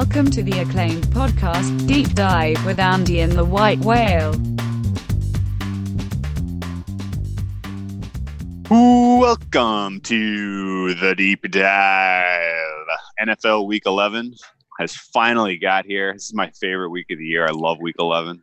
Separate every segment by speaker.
Speaker 1: Welcome to the acclaimed podcast, Deep Dive with Andy and the White Whale.
Speaker 2: Welcome to the deep dive. NFL Week 11 has finally got here. This is my favorite week of the year. I love Week 11.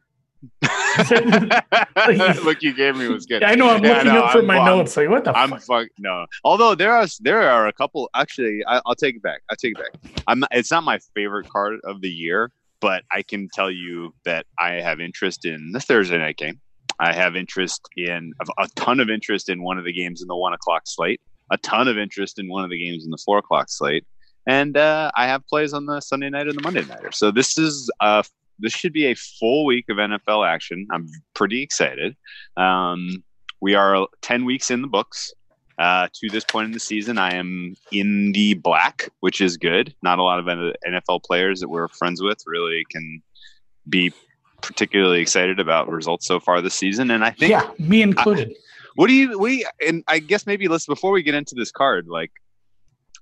Speaker 2: Look, you gave me was good.
Speaker 3: I know I'm
Speaker 2: Yeah,
Speaker 3: looking
Speaker 2: no,
Speaker 3: up for
Speaker 2: I'm-
Speaker 3: my
Speaker 2: I'm-
Speaker 3: notes. Like, what the
Speaker 2: I'm
Speaker 3: fuck?
Speaker 2: fuck no. Although there are there are a couple. Actually, I, I'll take it back. I will take it back. I'm. Not, it's not my favorite card of the year, but I can tell you that I have interest in the Thursday night game. I have interest in a, a ton of interest in one of the games in the one o'clock slate. A ton of interest in one of the games in the four o'clock slate, and uh, I have plays on the Sunday night and the Monday nighter. So this is uh this should be a full week of NFL action. I'm pretty excited. Um, we are 10 weeks in the books. Uh, to this point in the season, I am in the black, which is good. Not a lot of NFL players that we're friends with really can be particularly excited about results so far this season. And I think,
Speaker 3: Yeah, me included.
Speaker 2: what do you, we, and I guess maybe let's, before we get into this card, like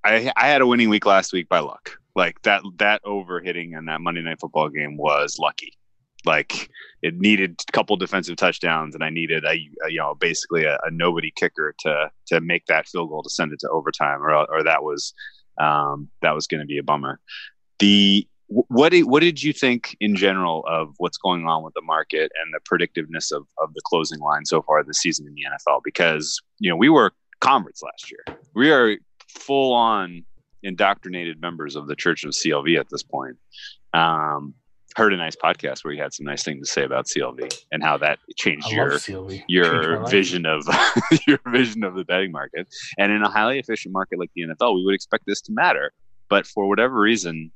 Speaker 2: I, I had a winning week last week by luck. Like that, that over hitting in that Monday night football game was lucky like it needed a couple defensive touchdowns and i needed a, a you know basically a, a nobody kicker to to make that field goal to send it to overtime or or that was um that was going to be a bummer the what did, what did you think in general of what's going on with the market and the predictiveness of, of the closing line so far this season in the NFL? Because you know we were converts last year. We are full on indoctrinated members of the Church of CLV at this point. Um, heard a nice podcast where you had some nice things to say about CLV and how that changed
Speaker 3: I
Speaker 2: your
Speaker 3: love Sylvie. Changed my
Speaker 2: your
Speaker 3: life.
Speaker 2: vision of your vision of the betting market. And in a highly efficient market like the NFL, we would expect this to matter. But for whatever reason,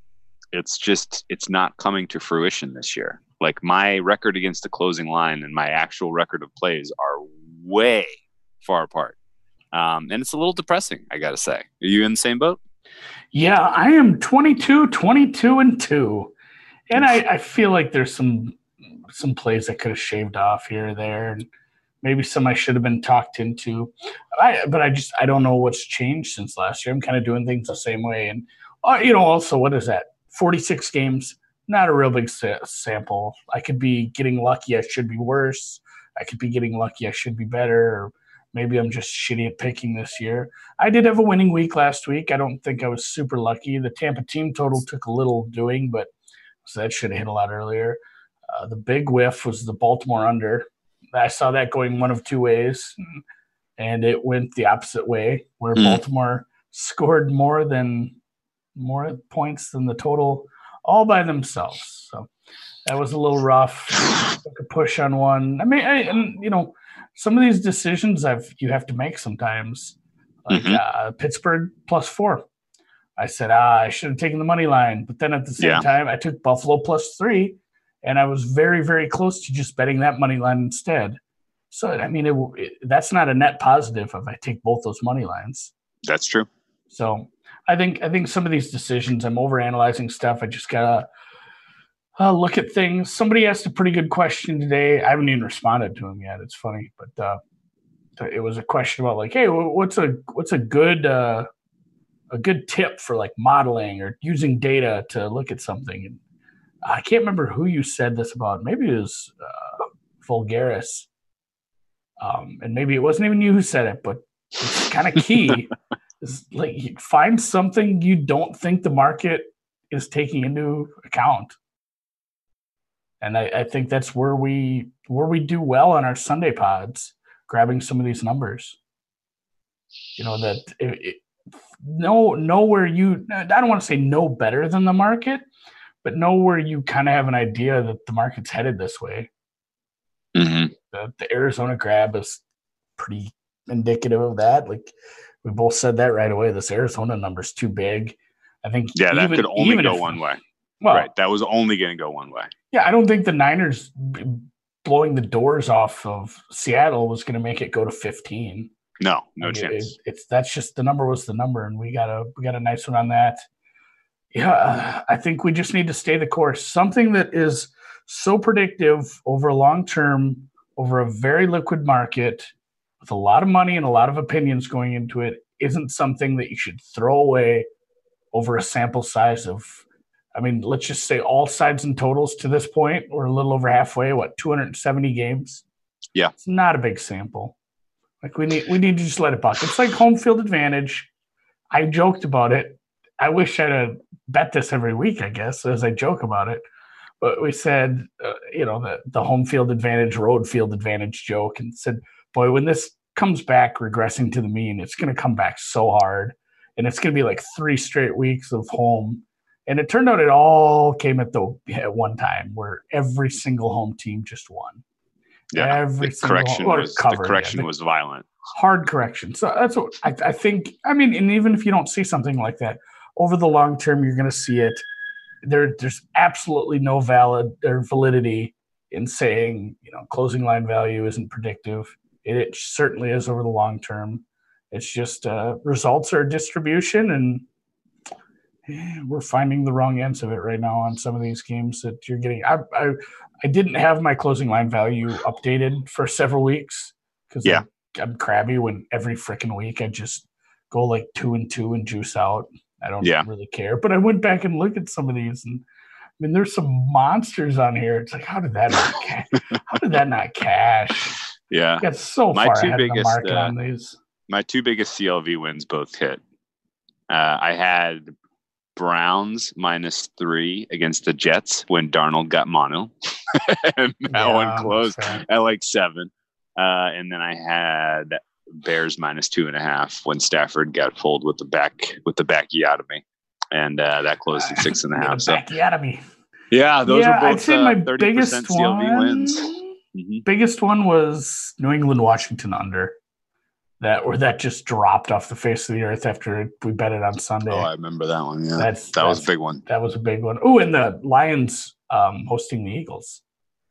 Speaker 2: it's just it's not coming to fruition this year. Like my record against the closing line and my actual record of plays are way far apart. Um, and it's a little depressing, I gotta say. Are you in the same boat?
Speaker 3: Yeah, I am 22, 22, and 2. And I, I feel like there's some some plays I could have shaved off here or there. And maybe some I should have been talked into. I, but I just I don't know what's changed since last year. I'm kind of doing things the same way. And uh, you know, also what is that? 46 games, not a real big sa- sample. I could be getting lucky. I should be worse. I could be getting lucky. I should be better. Or maybe I'm just shitty at picking this year. I did have a winning week last week. I don't think I was super lucky. The Tampa team total took a little doing, but so that should have hit a lot earlier. Uh, the big whiff was the Baltimore under. I saw that going one of two ways, and it went the opposite way, where
Speaker 2: Mm.
Speaker 3: Baltimore scored more than more points than the total all by themselves. So that was a little rough. Took a push on one. I mean, I, and you know, some of these decisions I've you have to make sometimes. Like
Speaker 2: Mhm.
Speaker 3: uh, Pittsburgh plus four. I said, ah, I should have taken the money line, but then at the same
Speaker 2: Yeah.
Speaker 3: time, I took Buffalo plus three, and I was very, very close to just betting that money line instead. So I mean, it, it, that's not a net positive if I take both those money lines.
Speaker 2: That's true.
Speaker 3: So I think I think some of these decisions, I'm overanalyzing stuff. I just gotta uh, look at things. Somebody asked a pretty good question today. I haven't even responded to him yet. It's funny, but uh, it was a question about like, hey, what's a what's a good uh, a good tip for like modeling or using data to look at something? And I can't remember who you said this about. Maybe it was uh, Vulgaris, um, and maybe it wasn't even you who said it, but it's kind of key. is like find something you don't think the market is taking into account. And I, I think that's where we where we do well on our Sunday pods, grabbing some of these numbers. You know that it, it, know know where you I don't want to say no better than the market, but know where you kind of have an idea that the market's headed this way.
Speaker 2: Mm-hmm.
Speaker 3: The, the Arizona grab is pretty indicative of that. Like we both said that right away. This Arizona number's too big. I think
Speaker 2: Yeah, that could only go
Speaker 3: if-
Speaker 2: one way.
Speaker 3: Well,
Speaker 2: right. That was only going to go one way.
Speaker 3: yeah, I don't think the Niners blowing the doors off of Seattle was going to make it go to 15.
Speaker 2: No, no
Speaker 3: Like, it-
Speaker 2: chance.
Speaker 3: it- it's that's just the number was the number, and we got a we got a nice one on that. Yeah, I think we just need to stay the course. Something that is so predictive over long term, over a very liquid market, with a lot of money and a lot of opinions going into it, isn't something that you should throw away over a sample size of I mean, let's just say all sides and totals to this point, we're a little over halfway. What 270 games?
Speaker 2: Yeah.
Speaker 3: it's not a big sample. Like we need we need to just let it buck. It's like home field advantage. I joked about it. I wish I'd have bet this every week. I guess as I joke about it, but we said uh, you know the the home field advantage, road field advantage joke, and said, boy, when this comes back regressing to the mean, it's going to come back so hard, and it's going to be like three straight weeks of home. And it turned out it all came at the at one time where every single home team just won.
Speaker 2: Yeah,
Speaker 3: every
Speaker 2: the
Speaker 3: single
Speaker 2: correction
Speaker 3: or
Speaker 2: was
Speaker 3: covered,
Speaker 2: the
Speaker 3: yeah,
Speaker 2: correction
Speaker 3: the-
Speaker 2: was violent.
Speaker 3: hard correction. So that's what I, I think. I mean, and even if you don't see something like that over the long term, you're going to see it. There, there's absolutely no valid or validity in saying you know closing line value isn't predictive. It, it certainly is over the long term. It's just uh, results are distribution, and we're finding the wrong ends of it right now on some of these games that you're getting. I, I, I didn't have my closing line value updated for several weeks because
Speaker 2: Yeah.
Speaker 3: I'm crabby when every freaking week I just go like two and two and juice out. I don't
Speaker 2: Yeah.
Speaker 3: really care. But I went back and looked at some of these and I mean there's some monsters on here. It's like how did that not ca- how did that not cash?
Speaker 2: Yeah,
Speaker 3: got so
Speaker 2: My
Speaker 3: far
Speaker 2: two
Speaker 3: ahead of the
Speaker 2: biggest,
Speaker 3: market
Speaker 2: uh,
Speaker 3: on these.
Speaker 2: my two biggest CLV wins both hit. Uh, I had Browns minus three against the Jets when Darnold got mono, and that
Speaker 3: Yeah,
Speaker 2: one closed at like seven. Uh, and then I had Bears minus two and a half when Stafford got pulled with the back with the backiotomy, and uh, that closed at six and a half. So
Speaker 3: bacchiotomy.
Speaker 2: yeah, those
Speaker 3: yeah,
Speaker 2: were
Speaker 3: I'd say
Speaker 2: uh,
Speaker 3: my biggest
Speaker 2: CLV
Speaker 3: one,
Speaker 2: wins. Mhm.
Speaker 3: Biggest one was New England Washington under. That or that just dropped off the face of the earth after we bet it on Sunday.
Speaker 2: Oh, I remember that one. Yeah,
Speaker 3: That's
Speaker 2: that was a big one.
Speaker 3: That was a big one. Oh, and the Lions um, hosting the Eagles.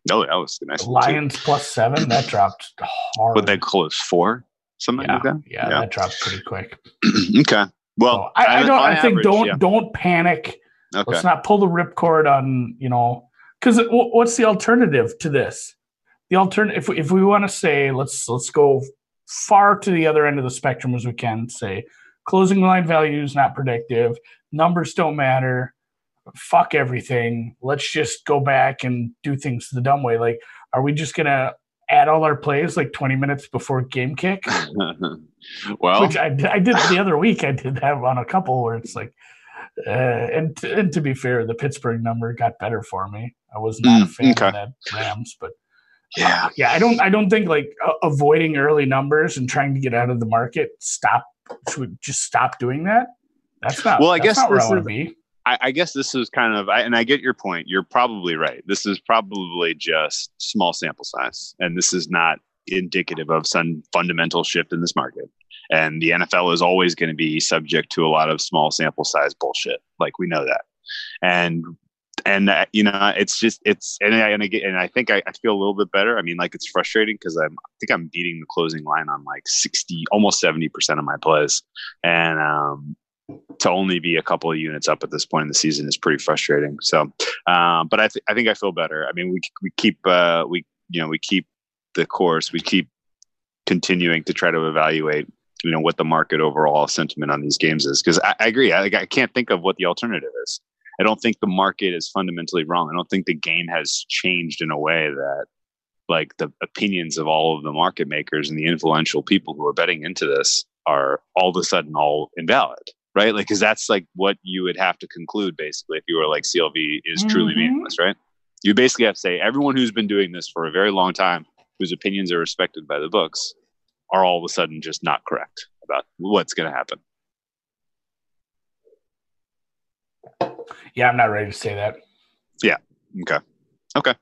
Speaker 2: No, that was a nice.
Speaker 3: The
Speaker 2: one, too.
Speaker 3: Lions plus seven. That dropped hard.
Speaker 2: But they closed four, something
Speaker 3: yeah,
Speaker 2: like that.
Speaker 3: yeah,
Speaker 2: Yeah.
Speaker 3: that dropped pretty quick.
Speaker 2: okay. Well,
Speaker 3: So I, I don't. I think
Speaker 2: average,
Speaker 3: don't
Speaker 2: yeah.
Speaker 3: don't panic.
Speaker 2: Okay.
Speaker 3: Let's not pull the ripcord on you know because what's the alternative to this? The alternative if we, if we want to say let's let's go far to the other end of the spectrum as we can say. Closing line value is not predictive. Numbers don't matter. Fuck everything. Let's just go back and do things the dumb way. Like are we just gonna add all our plays like 20 minutes before game kick?
Speaker 2: Well,
Speaker 3: which I, I did the other week. I did that on a couple where it's like, uh, and to, and to be fair, the Pittsburgh number got better for me. I was not a
Speaker 2: Mm,
Speaker 3: fan
Speaker 2: okay.
Speaker 3: of that Rams, but
Speaker 2: yeah,
Speaker 3: yeah, I don't I don't think like uh, avoiding early numbers and trying to get out of the market. Stop. Should we just stop doing that? That's not.
Speaker 2: Well, I guess
Speaker 3: where I
Speaker 2: this
Speaker 3: want
Speaker 2: is-
Speaker 3: to be.
Speaker 2: I, I guess this is kind of, I, and I get your point. You're probably right. This is probably just small sample size, and this is not indicative of some fundamental shift in this market. And the NFL is always going to be subject to a lot of small sample size bullshit. Like we know that, and and uh, you know it's just it's and I and I, get, and I think I, I feel a little bit better. I mean, like it's frustrating because I'm I think I'm beating the closing line on like sixty, almost seventy percent of my plays, and um, to only be a couple of units up at this point in the season is pretty frustrating. So, um, but I, th- I think I feel better. I mean, we we keep uh, we you know we keep the course. We keep continuing to try to evaluate you know what the market overall sentiment on these games is because I, I agree. I, I can't think of what the alternative is. I don't think the market is fundamentally wrong. I don't think the game has changed in a way that like the opinions of all of the market makers and the influential people who are betting into this are all of a sudden all invalid right? Like, because that's like what you would have to conclude basically if you were like CLV is truly
Speaker 3: Mhm.
Speaker 2: meaningless, right? You basically have to say everyone who's been doing this for a very long time, whose opinions are respected by the books, are all of a sudden just not correct about what's going to happen.
Speaker 3: Yeah, I'm not ready to say that. Yeah.
Speaker 2: Okay. Okay.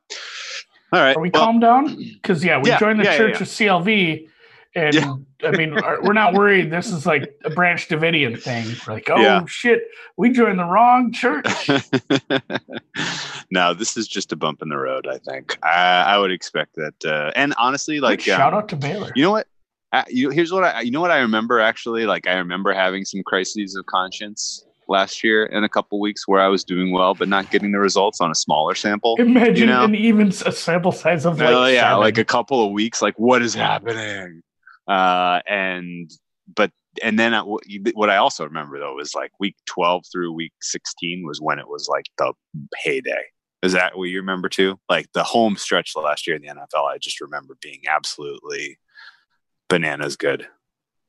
Speaker 2: All right.
Speaker 3: Are we
Speaker 2: Well,
Speaker 3: calm down? Because yeah, we
Speaker 2: Yeah,
Speaker 3: joined the
Speaker 2: yeah,
Speaker 3: Church
Speaker 2: yeah.
Speaker 3: of CLV, and. I mean, are- we're not worried. This is like a Branch Davidian thing. We're like, oh shit, we joined the wrong church.
Speaker 2: no, this is just a bump in the road. I think I, I would expect that. Uh, and honestly, like,
Speaker 3: shout
Speaker 2: um,
Speaker 3: out to Baylor.
Speaker 2: You know what? Uh, you here's what I you know what I remember actually like I remember having some crises of conscience last year in a couple weeks where I was doing well but not getting the results on a smaller sample.
Speaker 3: Imagine
Speaker 2: you know?
Speaker 3: an even a sample size of like
Speaker 2: Oh yeah,
Speaker 3: seven.
Speaker 2: like a couple of weeks like what is happening? Uh and but and then I, what I also remember though is like week 12 through week 16 was when it was like the heyday. Is that what you remember too? Like the home stretch last year in the NFL, I just remember being absolutely bananas good.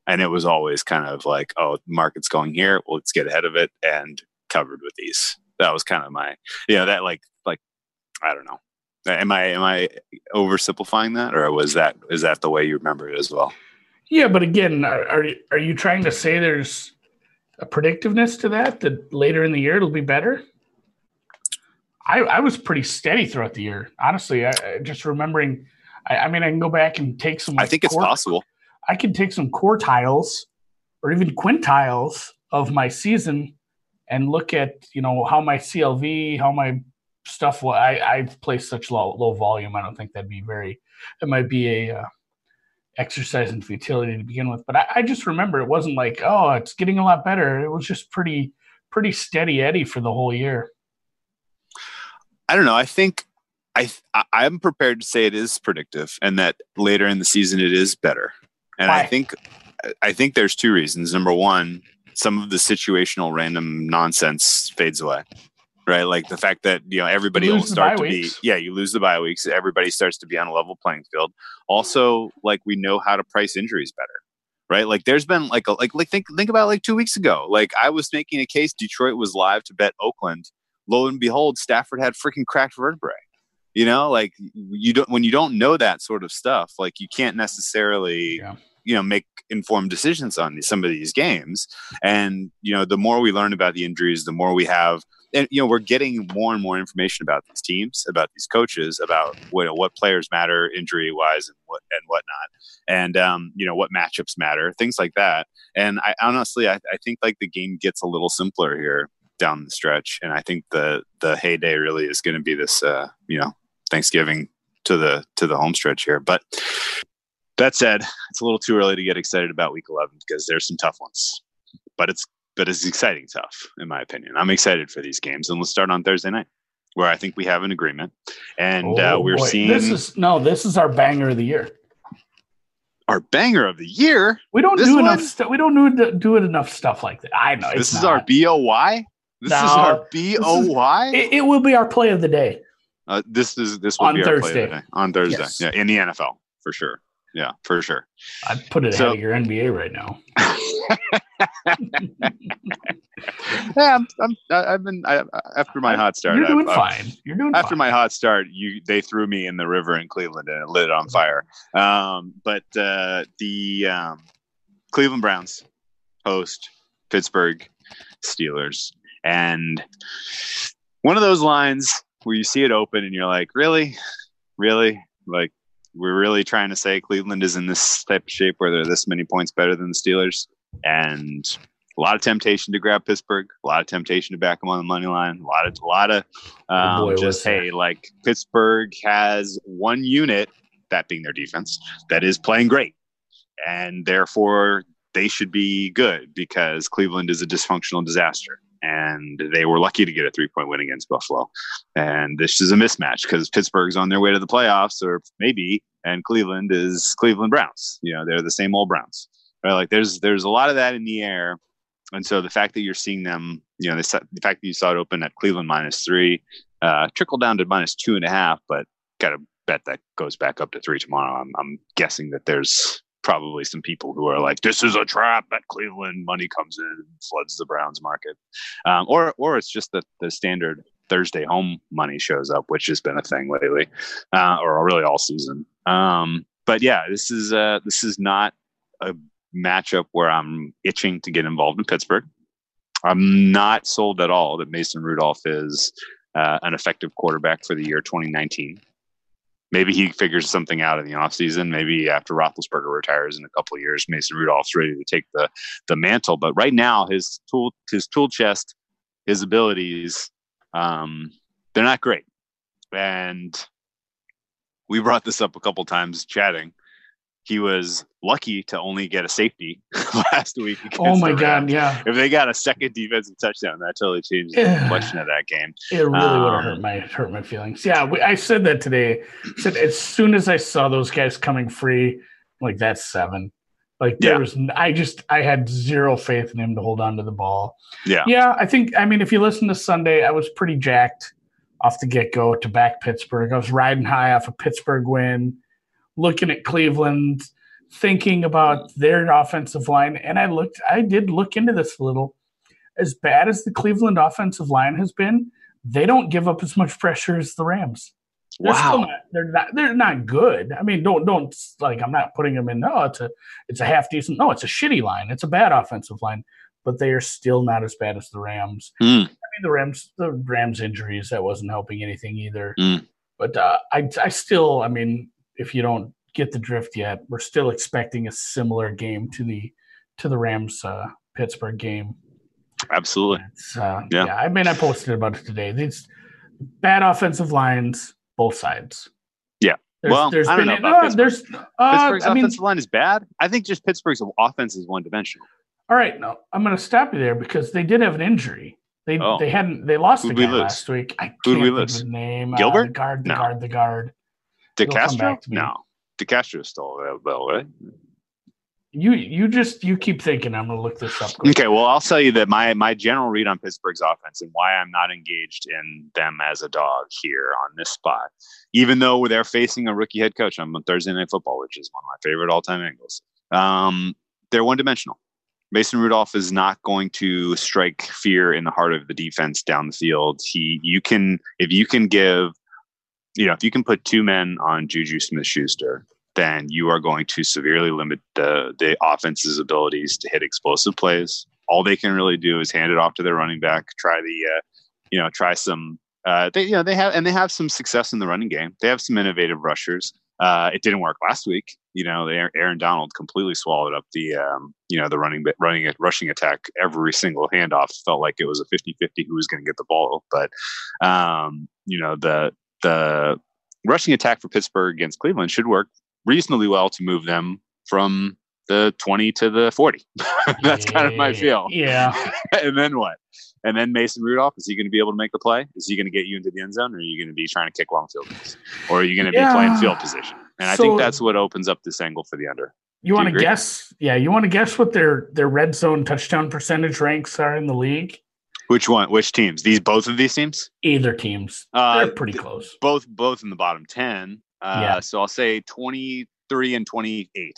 Speaker 2: And it was always kind of like, oh, market's going here. Well, let's get ahead of it and covered with these. That was kind of my, you know, that like, like, I don't know. Am I, am I oversimplifying that or was that, is that the way you remember it as well?
Speaker 3: Yeah, but again, are are you, are you trying to say there's a predictiveness to that that later in the year it'll be better? I, I was pretty steady throughout the year, honestly. I, I just remembering. I, I, mean, I can go back and take some.
Speaker 2: I think it's possible.
Speaker 3: I can take some quartiles or even quintiles of my season and look at you know how my CLV, how my stuff. Well, I I've placed such low low volume. I don't think that'd be very. It might be a uh, exercise in futility to begin with. But I, I, just remember it wasn't like, oh, it's getting a lot better. It was just pretty, pretty steady Eddie for the whole year.
Speaker 2: I don't know. I think I I'm prepared to say it is predictive, and that later in the season it is better. And Why? I think I think there's two reasons. Number one, some of the situational random nonsense fades away right? Like the fact that you know everybody will start to weeks. be yeah, you lose the bye weeks. Everybody starts to be on a level playing field. Also, like we know how to price injuries better, right? Like there's been like a, like like think think about like two weeks ago. Like I was making a case Detroit was live to bet Oakland. Lo and behold, Stafford had freaking cracked vertebrae. You know, like you don't when you don't know that sort of stuff, like you can't necessarily yeah. you know make informed decisions on some of these games. And you know the more we learn about the injuries the more we have and you know we're getting more and more information about these teams about these coaches about what what players matter injury wise and what and whatnot. And um, you know what matchups matter things like that. And i honestly I, I think like the game gets a little simpler here down the stretch. And i think the the heyday really is going to be this uh, you know thanksgiving to the to the home stretch here but that said, it's a little too early to get excited about week 11 because there's some tough ones, but it's but it's exciting tough in my opinion. I'm excited for these games, and let's start on Thursday night where I think we have an agreement, and uh, oh, uh, we're boy. seeing
Speaker 3: this is no, this is our banger of the year.
Speaker 2: Our banger of the year.
Speaker 3: We don't do one? enough stuff. We don't do, do it enough stuff like that. I know
Speaker 2: this is not. our B O Y. This no, is our B O Y.
Speaker 3: It will be our play of the day.
Speaker 2: Uh, this is this will on be our Thursday. play of the day on Thursday. Yes. Yeah, in the NFL for sure yeah, for sure.
Speaker 3: I'd put it so, ahead of your NBA right now.
Speaker 2: yeah, I'm, I'm, I've been I, after my hot start.
Speaker 3: You're doing I've, fine. You're doing
Speaker 2: after
Speaker 3: fine.
Speaker 2: my hot start. You they threw me in the river in Cleveland and it lit it on fire. Um, but uh, the um, Cleveland Browns host Pittsburgh Steelers, and one of those lines where you see it open and you're like, really, really, like we're really trying to say Cleveland is in this type of shape where they're this many points better than the Steelers, and a lot of temptation to grab Pittsburgh, a lot of temptation to back them on the money line, a lot of a lot of oh, um, boy, just hey, like Pittsburgh has one unit, that being their defense, that is playing great, and therefore they should be good because Cleveland is a dysfunctional disaster and they were lucky to get a three point win against Buffalo. And this is a mismatch because Pittsburgh's on their way to the playoffs, or maybe, and Cleveland is Cleveland Browns. You know, they're the same old Browns. Right? Like there's there's a lot of that in the air, and so the fact that you're seeing them, you know, the, fact that you saw it open at Cleveland minus three, uh, trickle down to minus two and a half, but got to bet that goes back up to three tomorrow. I'm, I'm guessing that there's probably some people who are like, "This is a trap." At Cleveland, money comes in and floods the Browns market, um, or or it's just that the standard Thursday home money shows up, which has been a thing lately, uh, or really all season. Um, but yeah, this is uh, this is not a matchup where I'm itching to get involved in Pittsburgh. I'm not sold at all that Mason Rudolph is uh, an effective quarterback for the year 2019 maybe he figures something out in the offseason. Maybe after Roethlisberger retires in a couple of years, Mason Rudolph's ready to take the the mantle. But right now, his tool his tool chest, his abilities, um, they're not great. And we brought this up a couple times chatting he was lucky to only get a safety last week.
Speaker 3: Oh my god, yeah!
Speaker 2: If they got a second defensive touchdown, that totally changed the complexion of that game.
Speaker 3: It really um, would have hurt my hurt my feelings. Yeah, we, I said that today. I said as soon as I saw those guys coming free, like that's seven. Like there
Speaker 2: Yeah.
Speaker 3: was, I just I had zero faith in him to hold on to the ball.
Speaker 2: Yeah.
Speaker 3: Yeah, I think. I mean, if you listen to Sunday, I was pretty jacked off the get go to back Pittsburgh. I was riding high off a Pittsburgh win, looking at Cleveland, thinking about their offensive line, and I looked. I did look into this a little. As bad as the Cleveland offensive line has been, they don't give up as much pressure as the Rams. They're
Speaker 2: Wow.
Speaker 3: not, they're not. They're not good. I mean, don't don't like. I'm not putting them in. No, it's a it's a half decent. No, it's a shitty line. It's a bad offensive line, but they are still not as bad as the Rams.
Speaker 2: Hmm.
Speaker 3: I mean, the Rams the Rams injuries that wasn't helping anything either.
Speaker 2: Mm.
Speaker 3: But uh, I I still. I mean, if you don't get the drift yet, we're still expecting a similar game to the to the Rams uh, Pittsburgh game.
Speaker 2: Absolutely.
Speaker 3: It's, uh,
Speaker 2: Yeah.
Speaker 3: yeah. I mean, I posted about it today. These bad offensive lines, both sides.
Speaker 2: Yeah.
Speaker 3: There's,
Speaker 2: Well,
Speaker 3: there's
Speaker 2: I don't
Speaker 3: been
Speaker 2: know about
Speaker 3: uh, there's uh,
Speaker 2: Pittsburgh's
Speaker 3: I mean,
Speaker 2: offensive line is bad. I think just Pittsburgh's offense is one dimensional.
Speaker 3: all right. No, I'm going to stop you there because they did have an injury. They
Speaker 2: Oh.
Speaker 3: they hadn't they lost a
Speaker 2: Who'd we
Speaker 3: guy last week. I
Speaker 2: Who'd
Speaker 3: can't
Speaker 2: we lose?
Speaker 3: name. Uh,
Speaker 2: Gilbert?
Speaker 3: the guard, the
Speaker 2: No.
Speaker 3: guard, the guard.
Speaker 2: De
Speaker 3: It'll
Speaker 2: Castro?
Speaker 3: back to me.
Speaker 2: No. DeCastro is still available, right?
Speaker 3: You you just you keep thinking. I'm going to look this up. quick.
Speaker 2: Okay, well, I'll tell you that my my general read on Pittsburgh's offense and why I'm not engaged in them as a dog here on this spot, even though they're facing a rookie head coach on Thursday Night Football, which is one of my favorite all time angles. Um, they're one dimensional. Mason Rudolph is not going to strike fear in the heart of the defense down the field. He, you can, if you can give, you know, if you can put two men on Juju Smith Schuster, then you are going to severely limit the the offense's abilities to hit explosive plays. All they can really do is hand it off to their running back, try the, uh, you know, try some. Uh, they, you know, they have and they have some success in the running game. They have some innovative rushers. Uh, it didn't work last week. You know, Aaron Donald completely swallowed up the, um, you know, the running running rushing attack. Every single handoff felt like it was a 50-50 who was going to get the ball. But, um, you know, the the rushing attack for Pittsburgh against Cleveland should work reasonably well to move them from the 20 to the 40. That's kind of my feel.
Speaker 3: Yeah.
Speaker 2: and then what? And then Mason Rudolph, is he going to be able to make the play? Is he going to get you into the end zone, or are you going to be trying to kick long field goals? Or are you going to
Speaker 3: Yeah.
Speaker 2: be playing field position? And I think that's what opens up this angle for the under.
Speaker 3: You
Speaker 2: Do
Speaker 3: want
Speaker 2: you
Speaker 3: to
Speaker 2: agree?
Speaker 3: guess? Yeah, you want to guess what their their red zone touchdown percentage ranks are in the league?
Speaker 2: Which one? Which teams? These both of these teams?
Speaker 3: Either teams.
Speaker 2: Uh,
Speaker 3: They're pretty close.
Speaker 2: both both in the bottom 10. Uh,
Speaker 3: Yeah.
Speaker 2: So I'll say 23 and 28.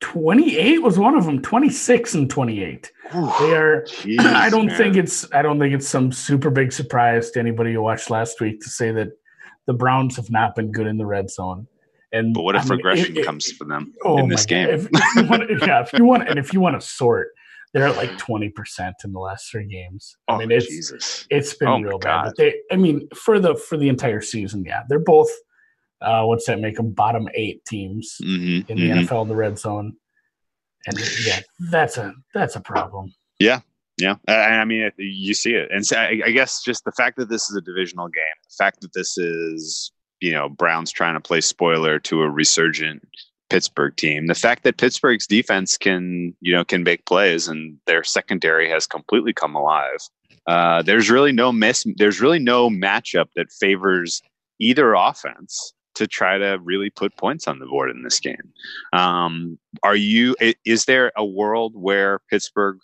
Speaker 3: 28 was one of them. 26 and 28. They are
Speaker 2: Jeez,
Speaker 3: I don't
Speaker 2: man.
Speaker 3: think it's I don't think it's some super big surprise to anybody who watched last week to say that the Browns have not been good in the red zone. And
Speaker 2: But what if
Speaker 3: I mean,
Speaker 2: regression
Speaker 3: it- it-
Speaker 2: comes for them
Speaker 3: oh
Speaker 2: in this game?
Speaker 3: If, if you want, yeah, if you want, and if you want to sort, they're at like twenty percent in the last three games. I
Speaker 2: oh,
Speaker 3: mean, it's
Speaker 2: Jesus.
Speaker 3: it's been
Speaker 2: Oh
Speaker 3: real bad. But they, I mean, for the for the entire season, yeah, they're both. Uh, what's that make them? Bottom eight teams
Speaker 2: hmm
Speaker 3: in the NFL in the red zone, and yeah, that's a that's a problem.
Speaker 2: Yeah. Yeah, I, I mean, it- you see it, and so I, I guess just the fact that this is a divisional game, the fact that this is you know Browns trying to play spoiler to a resurgent Pittsburgh team, the fact that Pittsburgh's defense can you know can make plays and their secondary has completely come alive. Uh, there's really no miss. There's really no matchup that favors either offense to try to really put points on the board in this game. Um, are you? Is there a world where Pittsburgh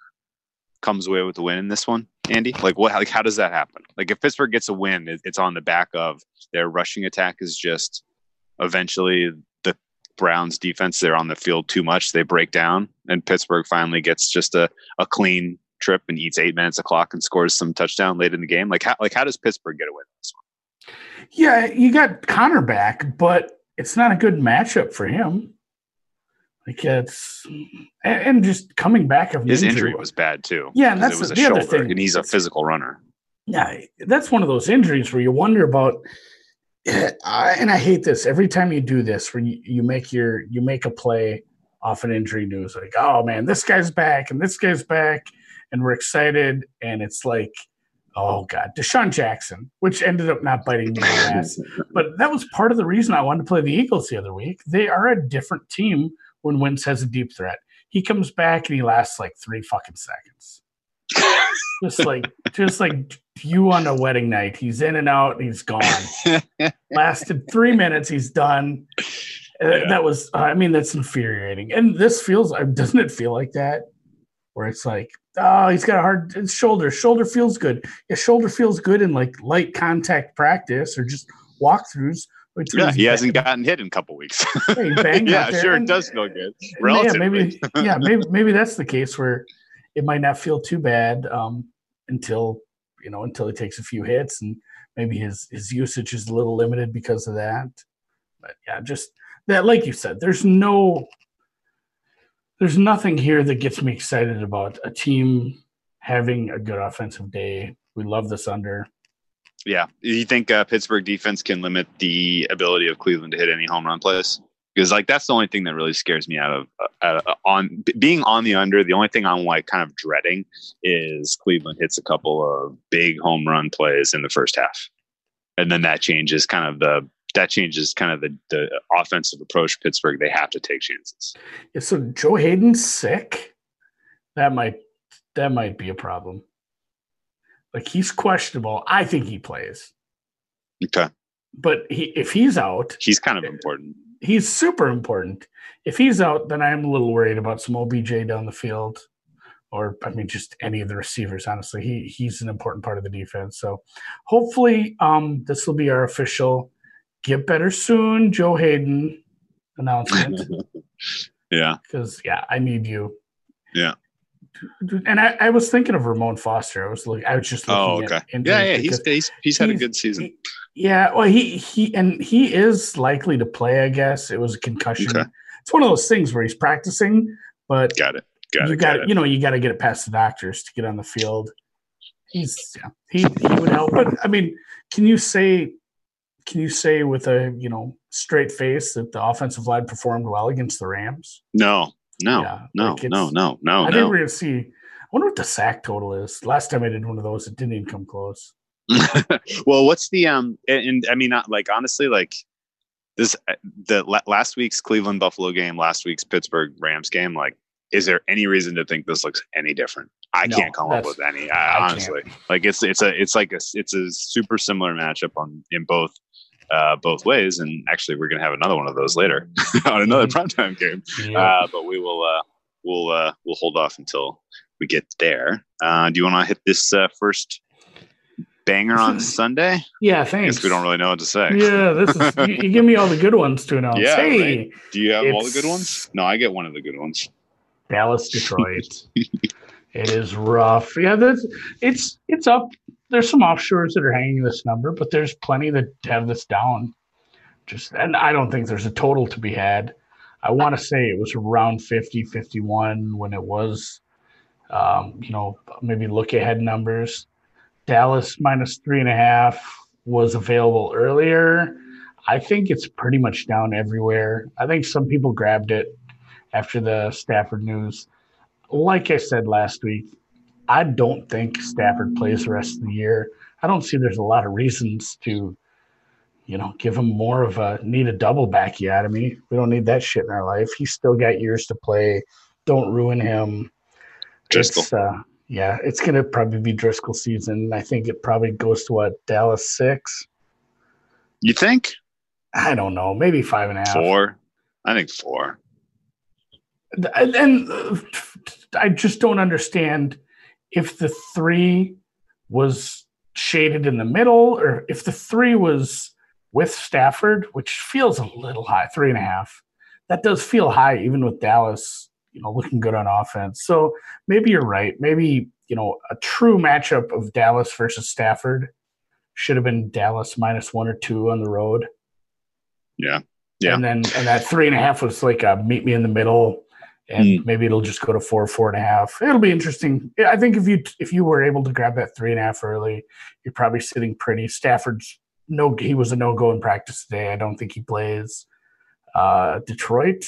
Speaker 2: comes away with the win in this one, Andy? Like what? Like how does that happen? Like if Pittsburgh gets a win, it's on the back of their rushing attack is just eventually Browns defense. They're on the field too much. They break down, and Pittsburgh finally gets just a, a clean trip and eats eight minutes of clock and scores some touchdown late in the game. Like how? Like how does Pittsburgh get away with this one?
Speaker 3: Yeah, you got Conner back, but it's not a good matchup for him. Like it's and, just coming back of
Speaker 2: His injury was bad too.
Speaker 3: Yeah, and that's
Speaker 2: it was
Speaker 3: the-
Speaker 2: a
Speaker 3: the other thing.
Speaker 2: and he's a physical runner.
Speaker 3: yeah, that's one of those injuries where you wonder about. I, and I hate this every time you do this, where you, you make your you make a play off an injury news, like oh man, this guy's back and this guy's back, and we're excited, and it's like, oh god, DeSean Jackson, which ended up not biting me in the ass. But that was part of the reason I wanted to play the Eagles the other week. They are a different team when Wentz has a deep threat. He comes back and he lasts like three fucking seconds. Just like just like you on a wedding night. He's in and out, he's gone. Lasted three minutes, he's done. Uh,
Speaker 2: Yeah.
Speaker 3: That was, I mean, that's infuriating. And this feels, uh, doesn't it feel like that? Where it's like, oh, he's got a hard shoulder. Shoulder feels good. Yeah, shoulder feels good in like light contact practice or just walkthroughs. Which
Speaker 2: Yeah, he hasn't gotten hit in a couple weeks.
Speaker 3: yeah, he banged
Speaker 2: yeah,
Speaker 3: out there.
Speaker 2: sure, it does feel good.
Speaker 3: yeah, maybe, yeah, maybe, maybe that's the case where it might not feel too bad um, until you know until he takes a few hits and maybe his his usage is a little limited because of that. But yeah, just that, like you said, there's no, there's nothing here that gets me excited about a team having a good offensive day. We love this under.
Speaker 2: Yeah. Do you think uh, Pittsburgh defense can limit the ability of Cleveland to hit any home run plays? Because like that's the only thing that really scares me out of uh, uh, on b- being on the under. The only thing I'm like kind of dreading is Cleveland hits a couple of big home run plays in the first half, and then that changes kind of the that changes kind of the the offensive approach. Pittsburgh they have to take chances.
Speaker 3: Yeah, so Joe Haden's sick. That might that might be a problem. Like he's questionable. I think he plays,
Speaker 2: Okay,
Speaker 3: but he if he's out,
Speaker 2: he's kind of important.
Speaker 3: He's super important. If he's out, then I'm a little worried about some OBJ down the field, or I mean, just any of the receivers. Honestly, he he's an important part of the defense. So hopefully, um, this will be our official "Get Better Soon" Joe Haden announcement.
Speaker 2: yeah,
Speaker 3: because yeah, I need you.
Speaker 2: Yeah.
Speaker 3: And I, I was thinking of Ramon Foster. I was looking. I was just looking
Speaker 2: Oh, okay.
Speaker 3: injuries
Speaker 2: yeah, yeah. He's he's he's had a good season.
Speaker 3: he- yeah, well, he he and he is likely to play. I guess it was a concussion.
Speaker 2: Okay.
Speaker 3: It's one of those things where he's practicing, but
Speaker 2: Got it. Got
Speaker 3: you
Speaker 2: it.
Speaker 3: got
Speaker 2: Got it.
Speaker 3: you know you got to get it past the doctors to get on the field. He's yeah, he he would help, but I mean, can you say can you say with a you know straight face that the offensive line performed well against the Rams?
Speaker 2: No, no,
Speaker 3: Yeah,
Speaker 2: no,
Speaker 3: like
Speaker 2: no, no, no,
Speaker 3: I think
Speaker 2: no.
Speaker 3: we're gonna see. I wonder what the sack total is. Last time I did one of those, it didn't even come close.
Speaker 2: well, what's the um? And, and I mean, not like honestly, like this the last week's Cleveland Buffalo game, last week's Pittsburgh Rams game. Like, is there any reason to think this looks any different? I
Speaker 3: No,
Speaker 2: can't come up with any.
Speaker 3: I
Speaker 2: I,
Speaker 3: can't.
Speaker 2: honestly, like it's it's a it's like a it's a super similar matchup on in both. Uh, both ways, and actually, we're gonna have another one of those later on another
Speaker 3: Mhm.
Speaker 2: primetime game.
Speaker 3: Yeah.
Speaker 2: Uh, but we will uh, we'll uh, we'll hold off until we get there. Uh, do you want to hit this uh, first banger on Sunday?
Speaker 3: yeah,
Speaker 2: I
Speaker 3: thanks.
Speaker 2: guess we don't really know what to say.
Speaker 3: Yeah, this is you, you give me all the good ones to announce.
Speaker 2: Yeah,
Speaker 3: hey,
Speaker 2: Do you have all the good ones? No, I get one of the good ones.
Speaker 3: Dallas, Detroit. it is rough. Yeah, that's it's it's up. There's some offshores that are hanging this number, but there's plenty that have this down. Just and I don't think there's a total to be had. I want to say it was around 50, 51 when it was, um, you know, maybe look ahead numbers. Dallas minus three and a half was available earlier. I think it's pretty much down everywhere. I think some people grabbed it after the Stafford news. Like I said last week, I don't think Stafford plays the rest of the year. I don't see there's a lot of reasons to, you know, give him more of a need a double backy out of me. We don't need that shit in our life. He's still got years to play. Don't ruin him. Just uh, yeah, it's gonna probably be Driskel season. I think it probably goes to what Dallas six.
Speaker 2: You think
Speaker 3: I don't know, maybe five and a half.
Speaker 2: four? I think four.
Speaker 3: and, and uh, I just don't understand if the three was shaded in the middle or if the three was with Stafford, which feels a little high, three and a half. That does feel high, even with Dallas, you know, looking good on offense. So maybe you're right. Maybe you know a true matchup of Dallas versus Stafford should have been Dallas minus one or two on the road.
Speaker 2: Yeah. Yeah.
Speaker 3: And then and that three and a half was like a meet me in the middle, and
Speaker 2: Hmm.
Speaker 3: maybe it'll just go to four, four and a half. It'll be interesting. I think if you if you were able to grab that three and a half early, you're probably sitting pretty. Stafford's no, he was a no go in practice today. I don't think he plays. Uh, Detroit,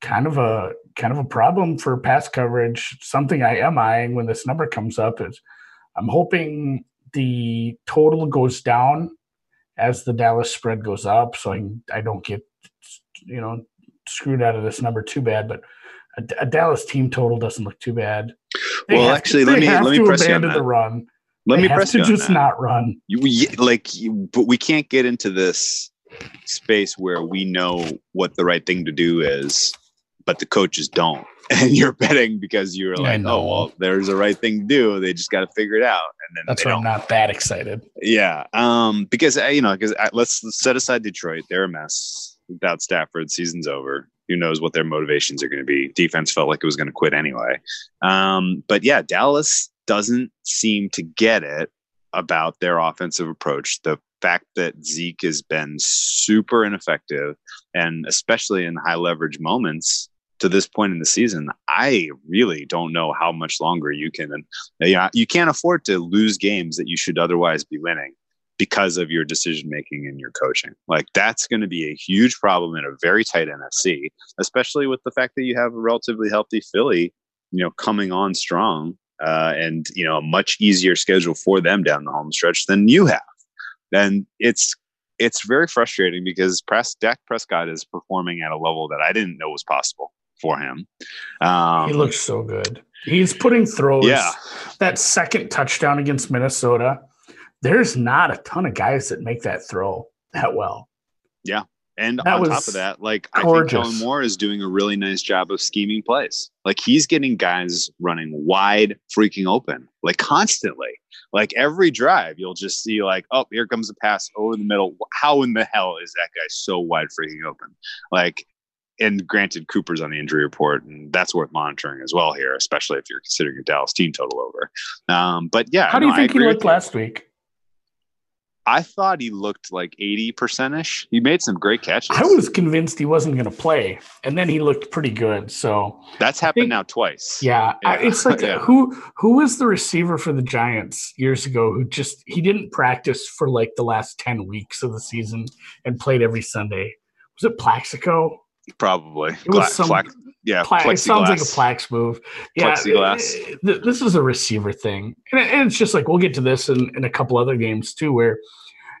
Speaker 3: kind of a kind of a problem for pass coverage. Something I am eyeing when this number comes up is I'm hoping the total goes down as the Dallas spread goes up, so I I don't get you know screwed out of this number too bad. But a, a Dallas team total doesn't look too bad. They
Speaker 2: Well, actually,
Speaker 3: to,
Speaker 2: let me- let me press you on that.
Speaker 3: the run.
Speaker 2: Let
Speaker 3: they
Speaker 2: me press you on
Speaker 3: just
Speaker 2: that.
Speaker 3: not run.
Speaker 2: You, like, you, but we can't get into this space where we know what the right thing to do is, but the coaches don't. And you're betting because you're
Speaker 3: I
Speaker 2: like, oh well, there's a right thing to do. They just got to figure it out, and then
Speaker 3: That's why
Speaker 2: don't.
Speaker 3: I'm not that excited.
Speaker 2: Yeah, um, because uh, you know, because let's set aside Detroit; they're a mess without Stafford. Season's over. Who knows what their motivations are going to be? Defense felt like it was going to quit anyway. Um, but yeah, Dallas doesn't seem to get it about their offensive approach. The fact that Zeke has been super ineffective, and especially in high leverage moments to this point in the season, I really don't know how much longer you can. And yeah, you can't afford to lose games that you should otherwise be winning because of your decision making and your coaching. Like that's going to be a huge problem in a very tight NFC, especially with the fact that you have a relatively healthy Philly, you know, coming on strong uh, and you know a much easier schedule for them down the home stretch than you have. And it's it's very frustrating because Press Dak Prescott is performing at a level that I didn't know was possible for him. Um,
Speaker 3: he looks so good. He's putting throws.
Speaker 2: Yeah.
Speaker 3: That second touchdown against Minnesota, there's not a ton of guys that make that throw that well. Yeah.
Speaker 2: And
Speaker 3: That
Speaker 2: on top of that, like I think Kellen Moore is doing a really nice job of scheming plays. Like he's getting guys running wide, freaking open, like constantly. Like every drive, you'll just see like, oh, here comes a pass over the middle. How in the hell is that guy so wide, freaking open? Like, and granted, Cooper's on the injury report, and that's worth monitoring as well here, especially if you're considering a Dallas team total over. Um, but yeah,
Speaker 3: How do you
Speaker 2: no,
Speaker 3: think he looked last week?
Speaker 2: I thought he looked like 80% ish. He made some great catches.
Speaker 3: I was convinced he wasn't going to play, and then he looked pretty good. So
Speaker 2: That's happened
Speaker 3: think-
Speaker 2: now twice.
Speaker 3: yeah, I, it's like
Speaker 2: Yeah.
Speaker 3: who who was the receiver for the Giants years ago who just he didn't practice for like the last ten weeks of the season and played every Sunday. Was it Plaxico?
Speaker 2: Probably.
Speaker 3: It
Speaker 2: Gla-
Speaker 3: some-
Speaker 2: yeah,
Speaker 3: Pla- it sounds like a. Plax move. Yeah,
Speaker 2: Plexiglass.
Speaker 3: th- this is a receiver thing, and, and it's just like we'll get to this in, in a couple other games too, where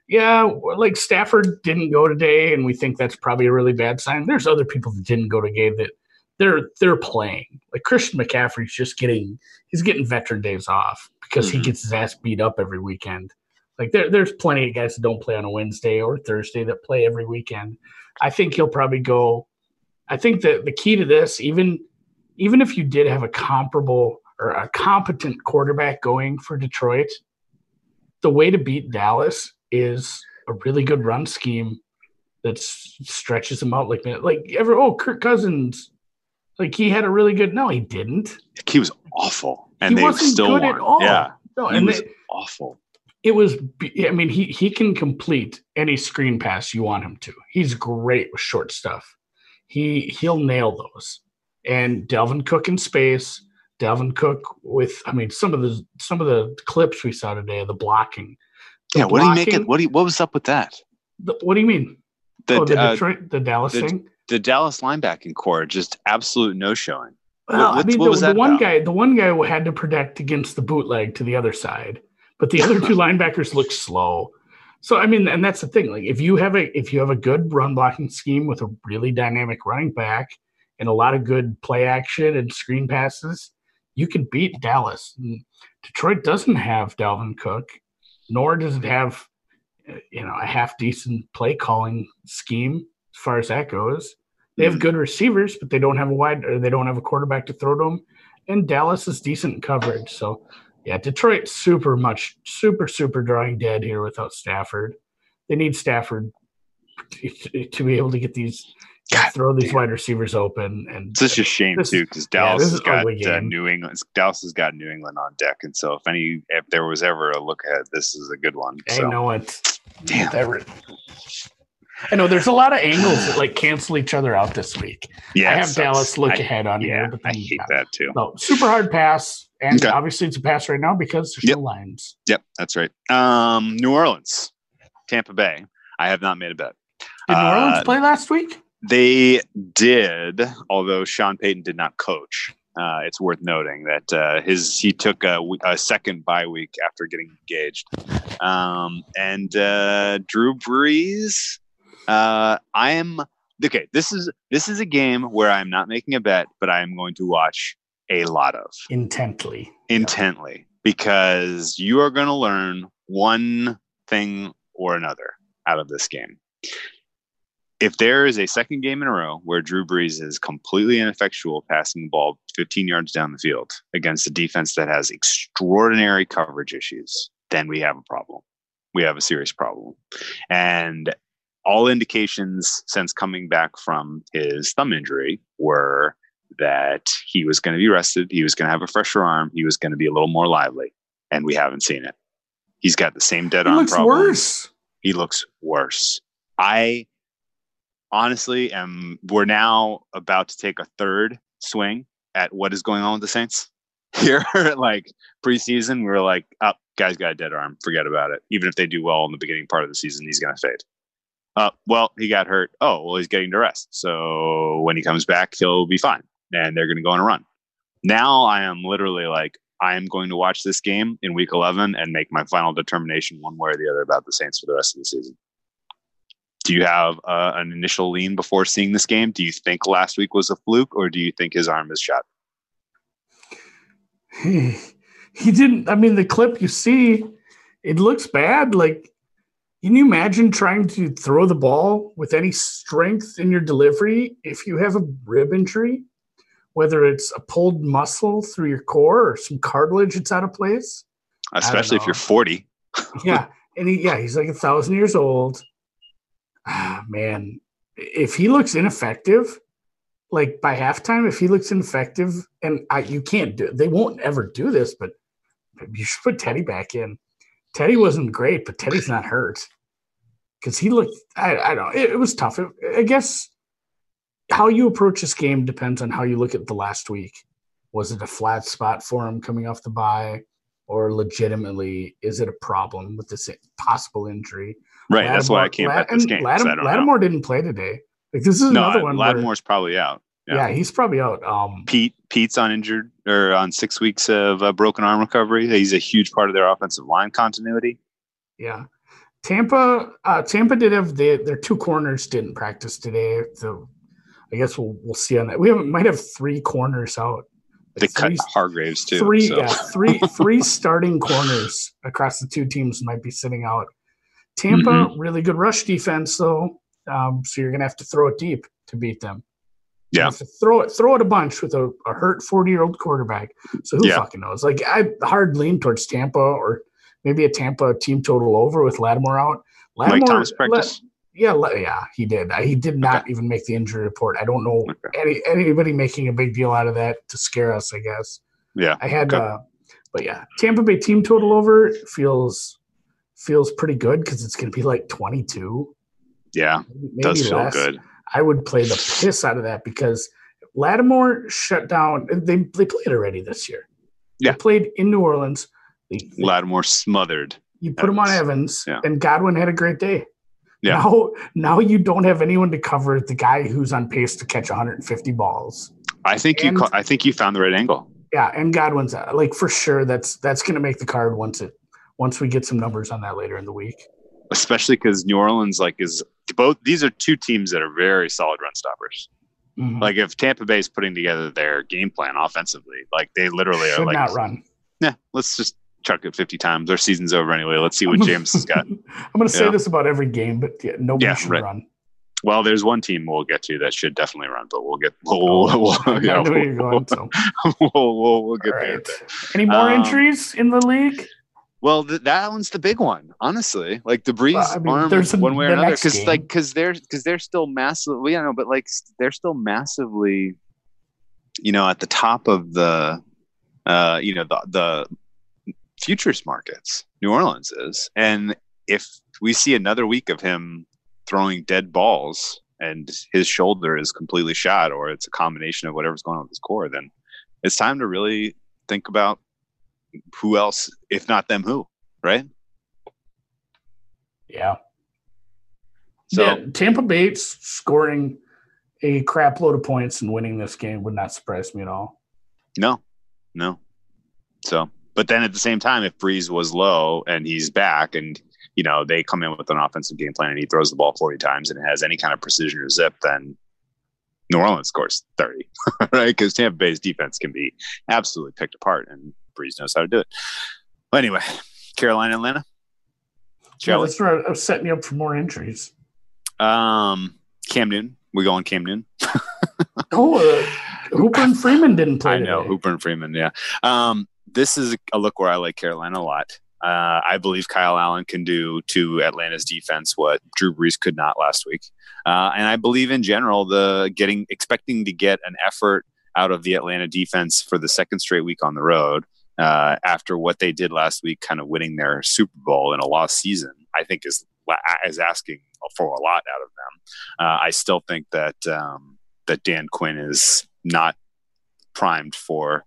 Speaker 3: yeah, like Stafford didn't go today, and we think that's probably a really bad sign. There's other people that didn't go to today that they're they're playing. Like Christian McCaffrey's just getting he's getting veteran days off because he
Speaker 2: Mhm.
Speaker 3: gets his ass beat up every weekend. Like there, there's plenty of guys that don't play on a Wednesday or Thursday that play every weekend. I think he'll probably go. I think that the key to this, even even if you did have a comparable or a competent quarterback going for Detroit, the way to beat Dallas is a really good run scheme that stretches them out like that. Like ever, oh, Kirk Cousins, like he had a really good. No, he didn't.
Speaker 2: He was awful. And
Speaker 3: He
Speaker 2: they
Speaker 3: wasn't
Speaker 2: still
Speaker 3: good
Speaker 2: won.
Speaker 3: at all.
Speaker 2: Yeah.
Speaker 3: No,
Speaker 2: He
Speaker 3: and
Speaker 2: was
Speaker 3: they-
Speaker 2: awful.
Speaker 3: it was i mean he he can complete any screen pass you want him to he's great with short stuff he he'll nail those and dalvin cook in space dalvin cook with i mean some of the some of the clips we saw today of the blocking The
Speaker 2: Yeah. What do you make it? What do you, what was up with that?
Speaker 3: the- what do you mean
Speaker 2: The,
Speaker 3: oh the
Speaker 2: uh,
Speaker 3: detroit the dallas
Speaker 2: the-
Speaker 3: thing
Speaker 2: the Dallas linebacking corps, just absolute no showing.
Speaker 3: Well,
Speaker 2: what-
Speaker 3: I mean,
Speaker 2: what
Speaker 3: the,
Speaker 2: was
Speaker 3: the one
Speaker 2: about?
Speaker 3: guy, the one guy had to protect against the bootleg to the other side, but the other two linebackers look slow. So I mean, and that's the thing. Like, if you have a if you have a good run blocking scheme with a really dynamic running back and a lot of good play action and screen passes, you can beat Dallas. And Detroit doesn't have Dalvin Cook, nor does it have you know a half decent play calling scheme as far as that goes. They have
Speaker 2: Mhm.
Speaker 3: good receivers, but they don't have a wide or they don't have a quarterback to throw to them. And Dallas is decent in coverage. So yeah, Detroit super much super super drawing dead here without Stafford. They need Stafford to, be able to get these
Speaker 2: God
Speaker 3: throw these
Speaker 2: damn.
Speaker 3: wide receivers open and
Speaker 2: It's such a shame
Speaker 3: This-
Speaker 2: too, because Dallas
Speaker 3: this
Speaker 2: has got uh. New England. Dallas has got New England on deck, and so if any, if there was ever a look ahead, this is a good one.
Speaker 3: I know it.
Speaker 2: Damn.
Speaker 3: That I know there's a lot of angles that like cancel each other out this week.
Speaker 2: yeah,
Speaker 3: I have. Dallas look
Speaker 2: I-
Speaker 3: ahead on
Speaker 2: Yeah,
Speaker 3: here, but
Speaker 2: I hate
Speaker 3: yeah.
Speaker 2: that too.
Speaker 3: No, super hard pass, and
Speaker 2: Okay.
Speaker 3: obviously it's a pass right now because there's
Speaker 2: Yep.
Speaker 3: no lines.
Speaker 2: Yep, that's right. Um, New Orleans, Tampa Bay. I have not made a bet.
Speaker 3: Did New Orleans
Speaker 2: Uh,
Speaker 3: play last week?
Speaker 2: They did, although Sean Payton did not coach. Uh, it's worth noting that uh, his he took a second bye week after getting engaged, um, and uh, Drew Brees. Uh, I am okay. This is this is a game where I'm not making a bet, but I am going to watch a lot of
Speaker 3: Intently.
Speaker 2: intently because you are going to learn one thing or another out of this game. if there is a second game in a row where Drew Brees is completely ineffectual passing the ball 15 yards down the field against a defense that has extraordinary coverage issues, then we have a problem. We have a serious problem. And all indications since coming back from his thumb injury were that he was going to be rested, he was going to have a fresher arm, he was going to be a little more lively, and we haven't seen it. He's got the same dead
Speaker 3: He
Speaker 2: arm
Speaker 3: looks
Speaker 2: problem.
Speaker 3: worse.
Speaker 2: He looks worse. I honestly am. We're now about to take a third swing at what is going on with the Saints here. like preseason, we are like, up, guy's got a dead arm. Forget about it. Even if they do well in the beginning part of the season, he's going to fade. Uh, well, he got hurt. Oh, well, he's getting to rest. So when he comes back, he'll be fine. And they're going to go on a run. Now I am literally like, I am going to watch this game in week 11 and make my final determination one way or the other about the Saints for the rest of the season. Do you have uh, an initial lean before seeing this game? Do you think last week was a fluke or do you think his arm is shot?
Speaker 3: he, he didn't. I mean, the clip you see, it looks bad. Like, can you imagine trying to throw the ball with any strength in your delivery if you have a rib injury, whether it's a pulled muscle through your core or some cartilage that's out of place?
Speaker 2: Especially if you're 40.
Speaker 3: yeah, and he, yeah, he's like a thousand years old. Ah, man, if he looks ineffective, like by halftime, if he looks ineffective, and I, you can't do, they won't ever do this, but you should put Teddy back in. Teddy wasn't great, but Teddy's not hurt because he looked. I, I don't. It, it was tough. It, I guess how you approach this game depends on how you look at the last week. Was it a flat spot for him coming off the bye? or legitimately is it a problem with this possible injury?
Speaker 2: Right. that's why I can't bet this game.
Speaker 3: Latim-
Speaker 2: so I
Speaker 3: Lattimore didn't play today. Like this is
Speaker 2: know.
Speaker 3: another one.
Speaker 2: Lattimore's
Speaker 3: where,
Speaker 2: probably out.
Speaker 3: yeah. he's probably out. Um,
Speaker 2: Peat Peat's on injured or on six weeks of uh, broken arm recovery. He's a huge part of their offensive line continuity.
Speaker 3: yeah. Tampa, uh, Tampa did have the, their two corners didn't practice today. So I guess we'll we'll see on that. We have, might have three corners out.
Speaker 2: They cut
Speaker 3: three,
Speaker 2: Hargreaves too.
Speaker 3: Three,
Speaker 2: so.
Speaker 3: yeah, three, three starting corners across the two teams might be sitting out. Tampa,
Speaker 2: Mm-hmm.
Speaker 3: really good rush defense, though. Um, so you're gonna have to throw it deep to beat them.
Speaker 2: Yeah.
Speaker 3: throw it, throw it a bunch with a, a hurt 40 year old quarterback. So who
Speaker 2: Yeah.
Speaker 3: fucking knows? Like I hard lean towards Tampa or maybe a Tampa team total over with Lattimore out.
Speaker 2: Mike Thomas practice.
Speaker 3: Yeah, yeah, he did. He did not even make the injury report. I don't know
Speaker 2: Okay.
Speaker 3: any anybody making a big deal out of that to scare us. I guess.
Speaker 2: Yeah.
Speaker 3: I had,
Speaker 2: Okay.
Speaker 3: uh, but yeah, Tampa Bay team total over feels feels pretty good because it's going to be like 22.
Speaker 2: Yeah.
Speaker 3: Maybe
Speaker 2: Does feel
Speaker 3: less.
Speaker 2: good.
Speaker 3: I would play the piss out of that because Lattimore shut down. They they played already this year.
Speaker 2: Yeah.
Speaker 3: They played in New Orleans. They,
Speaker 2: Lattimore smothered.
Speaker 3: you put him on
Speaker 2: Evans.
Speaker 3: Evans,
Speaker 2: Yeah.
Speaker 3: and Godwin had a great day.
Speaker 2: Yeah.
Speaker 3: Now, now you don't have anyone to cover the guy who's on pace to catch 150 balls.
Speaker 2: I think you.
Speaker 3: And-
Speaker 2: Ca- I think you found the right angle.
Speaker 3: Yeah, and Godwin's uh, like for sure. That's that's going to make the card once it once we get some numbers on that later in the week.
Speaker 2: especially because New Orleans like is both these are two teams that are very solid run stoppers.
Speaker 3: Mhm.
Speaker 2: Like if Tampa Bay is putting together their game plan offensively, like they literally are like,
Speaker 3: not run.
Speaker 2: yeah, let's just chuck it fifty times. Our season's over anyway. Let's see what James has got.
Speaker 3: I'm going to say
Speaker 2: Yeah.
Speaker 3: this about every game, but yeah, nobody
Speaker 2: Yeah,
Speaker 3: should
Speaker 2: right.
Speaker 3: run.
Speaker 2: Well, there's one team we'll get to that should definitely run, but we'll get we'll we'll, yeah,
Speaker 3: know you're
Speaker 2: we'll,
Speaker 3: going. So,
Speaker 2: we'll, we'll, we'll get
Speaker 3: all
Speaker 2: there.
Speaker 3: Any more
Speaker 2: Um,
Speaker 3: entries in the league?
Speaker 2: Well, th- that one's the big one, honestly. Like the Brees
Speaker 3: Well, I mean,
Speaker 2: arm,
Speaker 3: there's a-
Speaker 2: one way or another, because like because they're because they're still massively, don't know, but like they're still massively, you know, at the top of the, uh, you know, the the futures markets. New Orleans is, and if we see another week of him throwing dead balls and his shoulder is completely shot, or it's a combination of whatever's going on with his core, then it's time to really think about who else, if not them, who, right?
Speaker 3: Yeah.
Speaker 2: So
Speaker 3: yeah, Tampa Bay's scoring a crap load of points and winning this game would not surprise me at all.
Speaker 2: no, no. So, but then at the same time, if Brees was low and he's back, and you know they come in with an offensive game plan and he throws the ball forty times and it has any kind of precision or zip, then New Orleans scores thirty, right? Because Tampa Bay's defense can be absolutely picked apart, and Brees knows how to do it. But anyway, Carolina, Atlanta.
Speaker 3: Yeah,
Speaker 2: Shall
Speaker 3: that's where I was setting you up for more injuries.
Speaker 2: Um, Cam Newton. We going Cam Newton.
Speaker 3: oh, uh, Hooper and Freeman didn't play.
Speaker 2: I know
Speaker 3: today.
Speaker 2: Hooper and Freeman. Yeah. Um, this is a look where I like Carolina a lot. Uh, I believe Kyle Allen can do to Atlanta's defense what Drew Brees could not last week, uh, and I believe in general the getting expecting to get an effort out of the Atlanta defense for the second straight week on the road uh, after what they did last week, kind of winning their Super Bowl in a lost season. I think is is asking for a lot out of them. Uh, I still think that um, that Dan Quinn is not primed for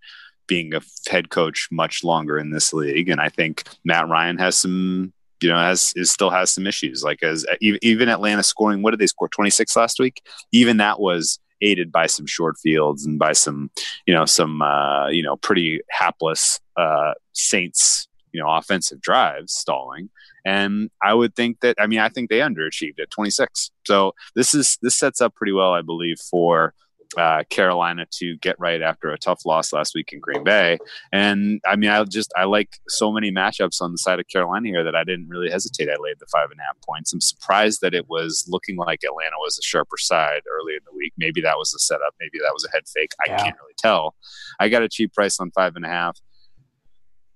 Speaker 2: being a head coach much longer in this league, and I think Matt Ryan has some, you know, has is still has some issues. Like as even Atlanta scoring, what did they score? Twenty six last week. Even that was aided by some short fields and by some, you know, some uh, you know pretty hapless uh, Saints, you know, offensive drives stalling. And I would think that I mean I think they underachieved at 26. So this is this sets up pretty well, I believe, for uh, Carolina to get right after a tough loss last week in Green Bay. And I mean, I just I like so many matchups on the side of Carolina here that I didn't really hesitate. I laid the five and a half points. I'm surprised that it was looking like Atlanta was a sharper side early in the week. Maybe that was a setup. Maybe that was a head fake. I
Speaker 3: Yeah.
Speaker 2: can't really tell. I got a cheap price on five and a half,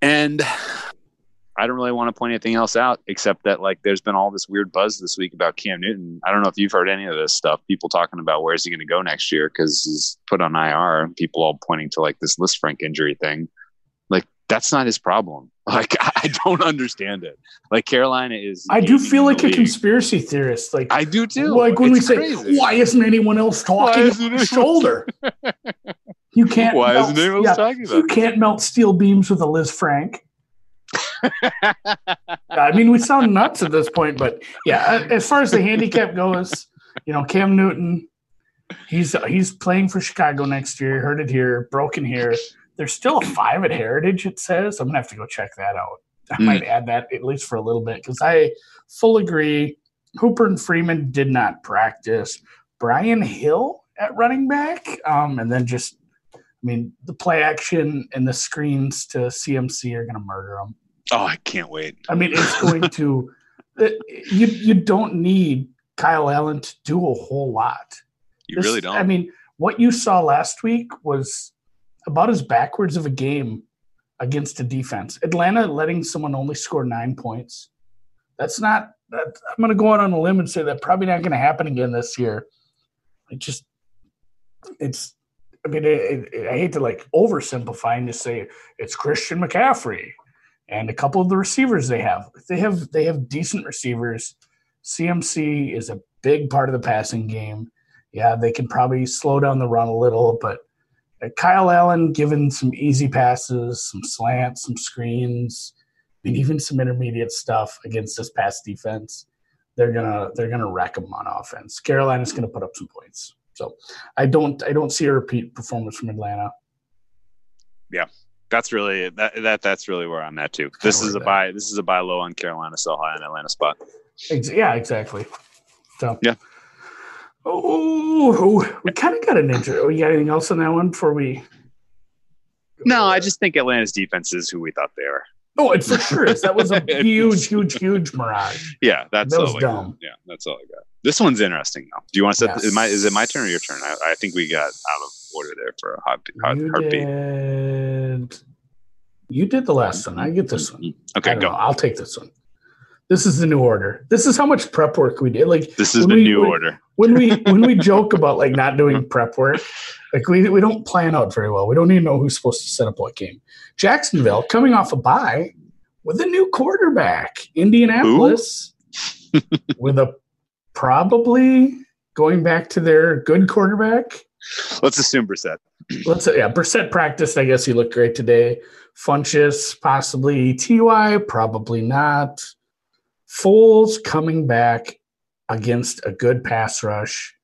Speaker 2: and I don't really want to point anything else out except that like there's been all this weird buzz this week about Cam Newton. I don't know if you've heard any of this stuff. People talking about where is he going to go next year because he's put on IR. People all pointing to like this Lisfranc injury thing. Like that's not his problem. Like I don't understand it. Like Carolina is.
Speaker 3: I do feel like a conspiracy theorist. Like
Speaker 2: I do too.
Speaker 3: Like when
Speaker 2: It's
Speaker 3: we
Speaker 2: crazy.
Speaker 3: say, why isn't anyone else talking about the
Speaker 2: anyone-
Speaker 3: shoulder? You can't.
Speaker 2: Why
Speaker 3: melt-
Speaker 2: isn't anyone
Speaker 3: yeah,
Speaker 2: talking about
Speaker 3: You can't melt steel beams with a Lisfranc. I mean, we sound nuts at this point, but yeah, as far as the handicap goes, you know, Cam Newton, he's he's playing for Chicago next year. Heard it here, broken here. There's still a five at Heritage. It says I'm gonna have to go check that out. I
Speaker 2: Hmm.
Speaker 3: might add that at least for a little bit because I full agree. Hooper and Freeman did not practice. Brian Hill at running back, um, and then just, I mean, the play action and the screens to CMC are going to murder them.
Speaker 2: Oh, I can't wait.
Speaker 3: I mean, it's going to. it- uh, You you don't need Kyle Allen to do a whole lot.
Speaker 2: You
Speaker 3: This-
Speaker 2: really don't.
Speaker 3: I mean, what you saw last week was about as backwards of a game against a defense. Atlanta letting someone only score nine points. That's not. That, I'm going to go out on a limb and say that probably not going to happen again this year. It just, it's. I mean, it, it, I hate to like oversimplify and just say it's Christian McCaffrey and a couple of the receivers they have. They have they have decent receivers. CMC is a big part of the passing game yeah, they can probably slow down the run a little, but uh, Kyle Allen given some easy passes, some slants, some screens, and even some intermediate stuff against this pass defense, they're gonna they're gonna wreck them on offense. Carolina's gonna put up some points. So I don't I don't see a repeat performance from Atlanta.
Speaker 2: That's really that, that that's really where I'm at too. This is a buy. This is a buy low on Carolina, sell high on Atlanta spot.
Speaker 3: Ex- yeah, exactly. So
Speaker 2: Yeah.
Speaker 3: Oh, we kind of got an intro. Oh, you got anything else on that one before we?
Speaker 2: No, I just think Atlanta's defense is who we thought they are.
Speaker 3: Oh, it for sure is. That was a huge, huge, huge mirage.
Speaker 2: Yeah, that's
Speaker 3: That was
Speaker 2: all
Speaker 3: dumb.
Speaker 2: Yeah, that's all I got. This one's interesting though. Do you want to set?
Speaker 3: Yes.
Speaker 2: The, is, my, is it my turn or your turn? I, I think we got out of order there for a hot, hot heartbeat.
Speaker 3: did. You did the last one. I get this one. Mm-hmm.
Speaker 2: Okay, go.
Speaker 3: know. I'll take this one. This is the new order. This is how much prep work we did. Like
Speaker 2: This is the
Speaker 3: we-
Speaker 2: new
Speaker 3: when-
Speaker 2: order.
Speaker 3: when we when we joke about like not doing prep work, like we we don't plan out very well. We don't even know who's supposed to set up what game. Jacksonville coming off a bye with a new quarterback. Indianapolis with a probably going back to their good quarterback.
Speaker 2: Let's assume Brissett.
Speaker 3: Let's say, yeah, Brissett practiced. I guess he looked great today. Funchess, possibly Ty, probably not. Foles coming back against a good pass rush.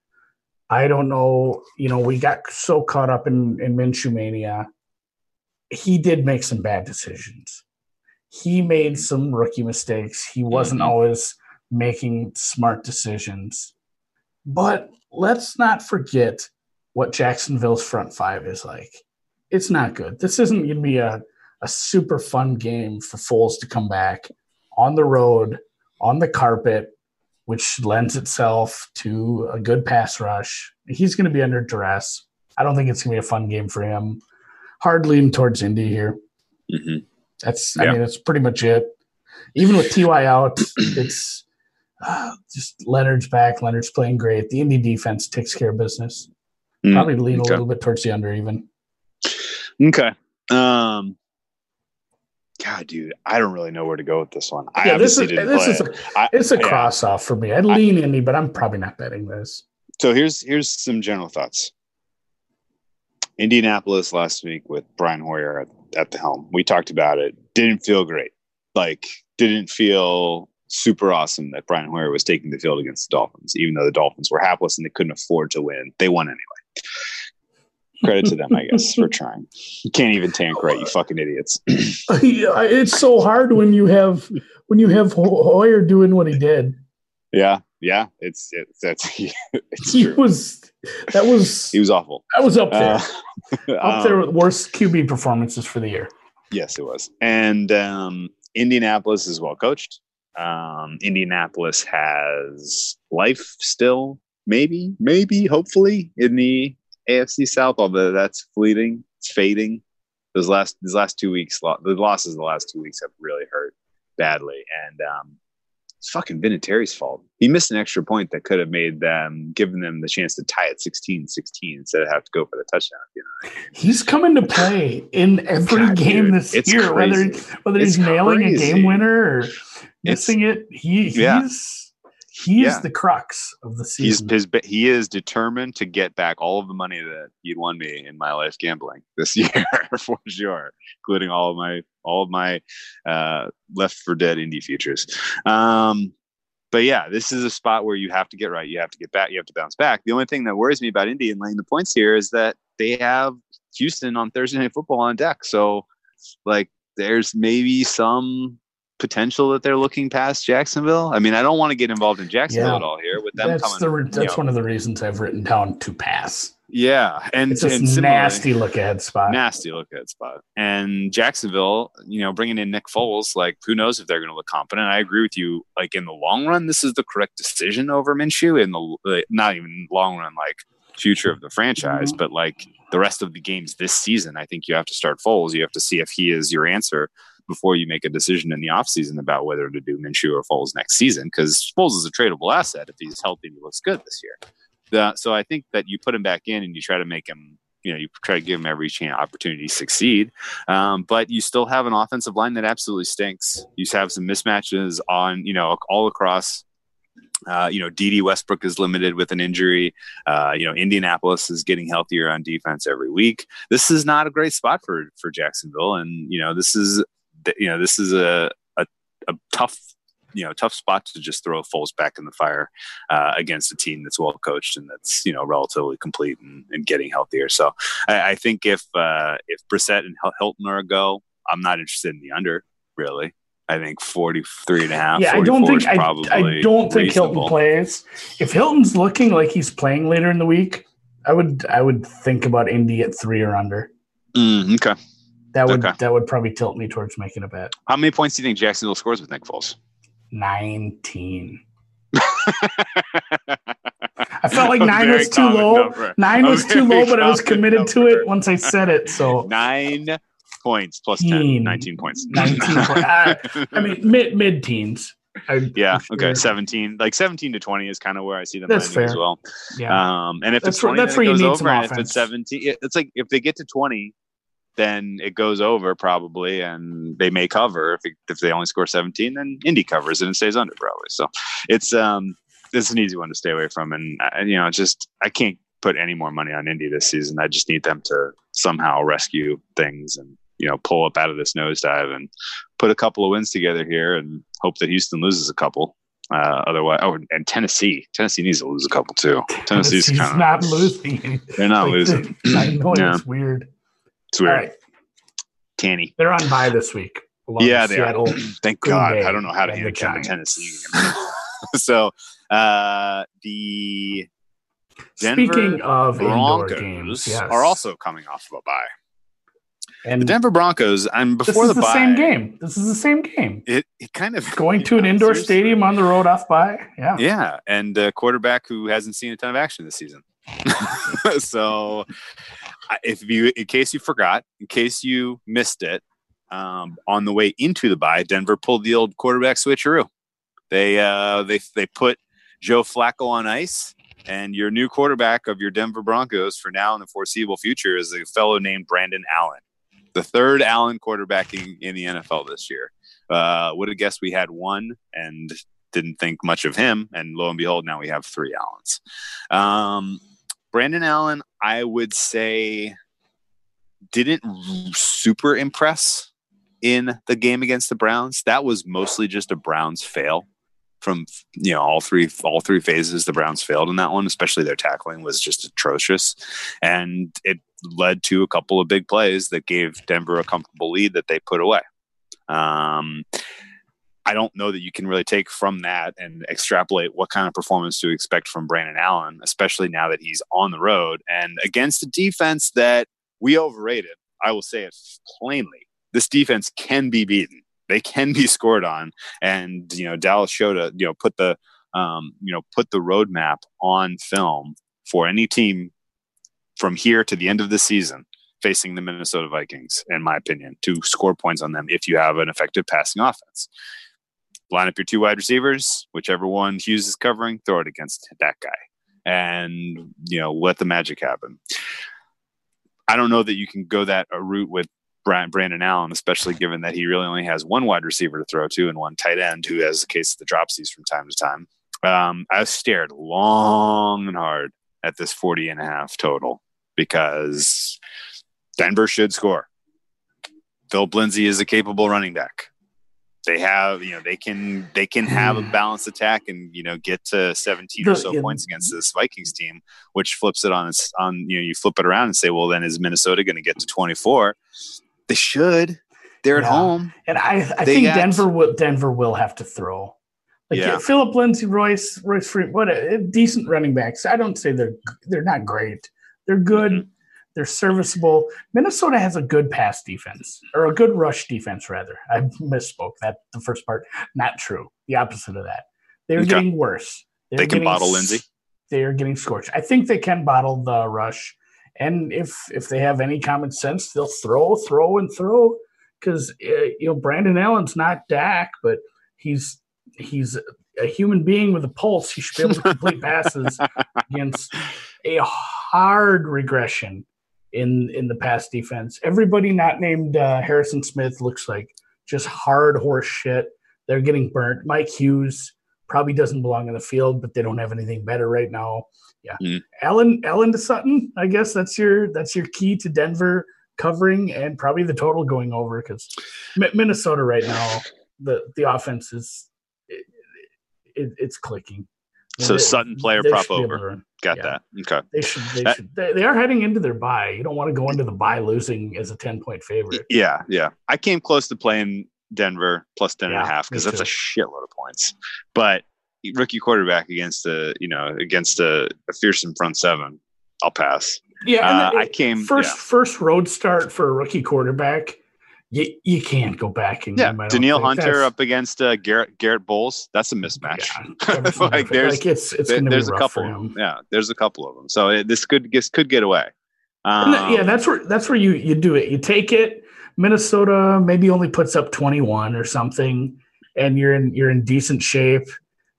Speaker 3: I don't know. You know, we got so caught up in, in Minshew mania. He did make some bad decisions. He made some rookie mistakes. He wasn't
Speaker 2: Mhm.
Speaker 3: always making smart decisions. But let's not forget what Jacksonville's front five is like. It's not good. This isn't going to be a, a super fun game for Foles to come back on the road, on the carpet, which lends itself to a good pass rush. He's going to be under duress. I don't think it's going to be a fun game for him. Hard leaning towards Indy here.
Speaker 2: Mhm.
Speaker 3: That's,
Speaker 2: Yeah.
Speaker 3: I mean, that's pretty much it. Even with Ty out, it's uh, just Leonard's back. Leonard's playing great. The Indy defense takes care of business.
Speaker 2: Mm,
Speaker 3: Probably lean
Speaker 2: okay.
Speaker 3: a little bit towards the under even.
Speaker 2: Okay. Um. God, dude, I don't really know where to go with this one. I
Speaker 3: Yeah, this is this is a,
Speaker 2: I-
Speaker 3: it's a
Speaker 2: yeah.
Speaker 3: cross off for me. I'd lean Indy, but I'm probably not betting this.
Speaker 2: So here's here's some general thoughts. Indianapolis last week with Brian Hoyer at, at the helm. We talked about it. Didn't feel great. Like didn't feel super awesome that Brian Hoyer was taking the field against the Dolphins, even though the Dolphins were hapless and they couldn't afford to win. They won anyway. Credit to them, I guess, for trying. You can't even tank right, you fucking idiots.
Speaker 3: Yeah, it's so hard when you have when you have Hoyer doing what he did.
Speaker 2: yeah, yeah, it's it's that's it's
Speaker 3: He was that was
Speaker 2: He was awful.
Speaker 3: that was up there,
Speaker 2: Uh,
Speaker 3: up there with worst QB performances for the year.
Speaker 2: Yes, it was. And um, Indianapolis is well coached. Um, Indianapolis has life still, maybe, maybe, hopefully, in the AFC South, although that's fleeting, it's fading. Those last these last two weeks, the losses the last two weeks have really hurt badly. And um, it's fucking Vinatieri's fault. He missed an extra point that could have made them, given them the chance to tie at 16 16 instead of have to go for the touchdown. You know?
Speaker 3: He's coming to play in every
Speaker 2: God,
Speaker 3: game
Speaker 2: dude,
Speaker 3: this
Speaker 2: it's
Speaker 3: year, whether
Speaker 2: crazy.
Speaker 3: whether
Speaker 2: It's
Speaker 3: he's nailing a game winner or missing it. He
Speaker 2: Yeah.
Speaker 3: He's he is
Speaker 2: Yeah.
Speaker 3: the crux of the
Speaker 2: he's
Speaker 3: season.
Speaker 2: his, he is determined to get back all of the money that he'd won me in my life gambling this year for sure including all of my all of my uh left for dead indy futures um but yeah this is a spot where you have to get right you have to get back you have to bounce back the only thing that worries me about indy and laying the points here is that they have houston on thursday night football on deck so like there's maybe some potential that they're looking past Jacksonville. I mean, I don't want to get involved in Jacksonville
Speaker 3: Yeah.
Speaker 2: at all here with them
Speaker 3: that's
Speaker 2: coming.
Speaker 3: the re-
Speaker 2: you
Speaker 3: that's
Speaker 2: know,
Speaker 3: one of the reasons I've written down to pass.
Speaker 2: yeah, and
Speaker 3: It's
Speaker 2: and
Speaker 3: just
Speaker 2: similarly-
Speaker 3: nasty look ahead spot.
Speaker 2: nasty look at spot. And Jacksonville, you know, bringing in Nick Foles, like who knows if they're going to look competent. I agree with you. Like in the long run, this is the correct decision over Minshew. In the not even long run, like future of the franchise,
Speaker 3: Mhm.
Speaker 2: but like the rest of the games this season, I think you have to start Foles. You have to see if he is your answer before you make a decision in the offseason about whether to do Minshew or Foles next season. Because Foles is a tradable asset if he's healthy and he looks good this year. The, so I think that you put him back in and you try to make him you know you try to give him every chance opportunity to succeed um, but you still have an offensive line that absolutely stinks you have some mismatches on you know all across uh, you know, Dede Westbrook is limited with an injury. Uh, you know, Indianapolis is getting healthier on defense every week. This is not a great spot for for Jacksonville, and you know, this is you know, this is a a, a tough you know tough spot to just throw Foles back in the fire uh, against a team that's well coached and that's you know relatively complete and, and getting healthier. So I, I think if uh, if Brissett and Hilton are a go, I'm not interested in the under really. I think 43 and a half.
Speaker 3: yeah, I don't think I, I don't think Hilton plays. If Hilton's looking like he's playing later in the week, I would I would think about Indy at three or under.
Speaker 2: Mm, okay.
Speaker 3: That would
Speaker 2: Okay.
Speaker 3: that would probably tilt me towards making a bet.
Speaker 2: How many points do you think Jacksonville scores with Nick Foles?
Speaker 3: Nineteen. I felt like nine was too low.
Speaker 2: number.
Speaker 3: Nine was too low, but I was committed to it once I said it. So
Speaker 2: Nine points plus 10. 19 points.
Speaker 3: 19 point- ah, I mean mid mid teens.
Speaker 2: yeah. Okay. 17. Like 17 to 20 is kind of where I see them
Speaker 3: That's
Speaker 2: landing as
Speaker 3: fair.
Speaker 2: well.
Speaker 3: Yeah.
Speaker 2: Um, and if
Speaker 3: That's
Speaker 2: it's
Speaker 3: where-
Speaker 2: 20,
Speaker 3: that's where you need
Speaker 2: over.
Speaker 3: some
Speaker 2: And if it's 17, it's like if they get to 20, then it goes over probably, and they may cover. If it, if they only score 17, then Indy covers it and stays under probably. So it's um, it's an easy one to stay away from, and uh, you know, it's just I can't put any more money on Indy this season. I just need them to somehow rescue things and you know pull up out of this nosedive and put a couple of wins together here and hope that Houston loses a couple. Uh, otherwise, oh, and Tennessee, Tennessee needs to lose a couple too. Tennessee's
Speaker 3: He's
Speaker 2: kind of
Speaker 3: not losing.
Speaker 2: they're not
Speaker 3: Like,
Speaker 2: losing.
Speaker 3: I know
Speaker 2: Yeah.
Speaker 3: it's weird.
Speaker 2: It's weird.
Speaker 3: right,
Speaker 2: Tanny.
Speaker 3: they're on bye this week.
Speaker 2: Yeah, they are.
Speaker 3: Seattle.
Speaker 2: Thank God.
Speaker 3: Bay
Speaker 2: I don't know how to
Speaker 3: and the
Speaker 2: handicap a
Speaker 3: Giants.
Speaker 2: Tennessee so uh, the Denver
Speaker 3: Speaking of
Speaker 2: Broncos
Speaker 3: games, yes.
Speaker 2: are also coming off of a bye.
Speaker 3: And
Speaker 2: The Denver Broncos. I'm
Speaker 3: this
Speaker 2: before
Speaker 3: is
Speaker 2: the,
Speaker 3: the,
Speaker 2: bye.
Speaker 3: same game. This is the same game.
Speaker 2: It, it kind of
Speaker 3: Going to an indoor
Speaker 2: seriously.
Speaker 3: stadium on the road off by. Yeah.
Speaker 2: Yeah, and a quarterback who hasn't seen a ton of action this season. so, if you, in case you forgot, in case you missed it, um, on the way into the bye, Denver pulled the old quarterback switcheroo. They uh, they they put Joe Flacco on ice, and your new quarterback of your Denver Broncos for now and the foreseeable future is a fellow named Brandon Allen, the third Allen quarterbacking in, the NFL this year. Uh, would have guessed we had one, and didn't think much of him, and lo and behold, now we have three Allens. Um, Brandon Allen, I would say, didn't super impress in the game against the Browns. That was mostly just a Browns fail from you know all three all three phases. The Browns failed in that one, especially their tackling was just atrocious, and it led to a couple of big plays that gave Denver a comfortable lead that they put away. Um, I don't know that you can really take from that and extrapolate what kind of performance to expect from Brandon Allen, especially now that he's on the road and against a defense that we overrated. I will say it plainly. This defense can be beaten. They can be scored on. And, you know, Dallas showed a, you know, put the, um, you know, put the roadmap on film for any team from here to the end of the season facing the Minnesota Vikings, in my opinion, to score points on them if you have an effective passing offense. Line up your two wide receivers, whichever one Hughes is covering, throw it against that guy, and you know let the magic happen. I don't know that you can go that route with Brandon Allen, especially given that he really only has one wide receiver to throw to and one tight end who has the case of the dropsies from time to time. Um, I stared long and hard at this 40 and a half total because Denver should score. Phil Lindsay is a capable running back. They have, you know, they can they can have a balanced attack and you know get to 17 or so
Speaker 3: yeah.
Speaker 2: points against this Vikings team, which flips it on its on you know you flip it around and say, well, then is Minnesota going to get to 24? They should. They're at home.
Speaker 3: And I, I
Speaker 2: They
Speaker 3: think
Speaker 2: got-
Speaker 3: Denver will Denver will have to throw. Like
Speaker 2: Yeah.
Speaker 3: Phillip Lindsay, Royce, Royce Freeman, what a, decent running backs. I don't say they're they're not great. They're good.
Speaker 2: Mm-hmm.
Speaker 3: They're serviceable. Minnesota has a good pass defense or a good rush defense, rather. I misspoke. That the first part not true. The opposite of that. They're
Speaker 2: Okay.
Speaker 3: getting worse. They're
Speaker 2: They can
Speaker 3: getting
Speaker 2: bottle Lindsay?
Speaker 3: They are getting scorched. I think they can bottle the rush, and if if they have any common sense, they'll throw, throw, and throw. Because uh, you know Brandon Allen's not Dak, but he's he's a human being with a pulse. He should be able to complete passes against a hard regression in in the pass defense. Everybody not named uh, Harrison Smith looks like just hard horse shit. They're getting burnt. Mike Hughes probably doesn't belong in the field, but they don't have anything better right now. Yeah,
Speaker 2: Mm.
Speaker 3: Allen Allen to Sutton. I guess that's your that's your key to Denver covering and probably the total going over because Minnesota right now the the offense is it, it, it's clicking.
Speaker 2: So
Speaker 3: They-
Speaker 2: Sutton player prop
Speaker 3: should be able
Speaker 2: over.
Speaker 3: to.
Speaker 2: Got
Speaker 3: Yeah.
Speaker 2: that. Okay.
Speaker 3: They should. They
Speaker 2: That-
Speaker 3: should. They, they are heading into their bye. You don't want to go into the bye losing as a ten point favorite.
Speaker 2: Yeah, yeah. I came close to playing Denver plus 10 and a half because that's a
Speaker 3: too.
Speaker 2: shitload of points. But rookie quarterback against a, you know, against a, a fearsome front seven, I'll pass.
Speaker 3: Yeah, and
Speaker 2: Uh,
Speaker 3: it-
Speaker 2: I came
Speaker 3: first
Speaker 2: yeah.
Speaker 3: first road start for a rookie quarterback. You, you can't go back and
Speaker 2: Yeah,
Speaker 3: Danielle.
Speaker 2: Hunter
Speaker 3: That's-
Speaker 2: up against uh, Garett Garett Bolles. That's a mismatch.
Speaker 3: Yeah,
Speaker 2: like there's
Speaker 3: like it's it's
Speaker 2: there-
Speaker 3: going to be
Speaker 2: there's a couple. of them. Yeah, there's a couple of them. So it, this could this could get away. Um,
Speaker 3: th- yeah, that's where that's where you you do it. You take it. Minnesota maybe only puts up 21 or something, and you're in you're in decent shape,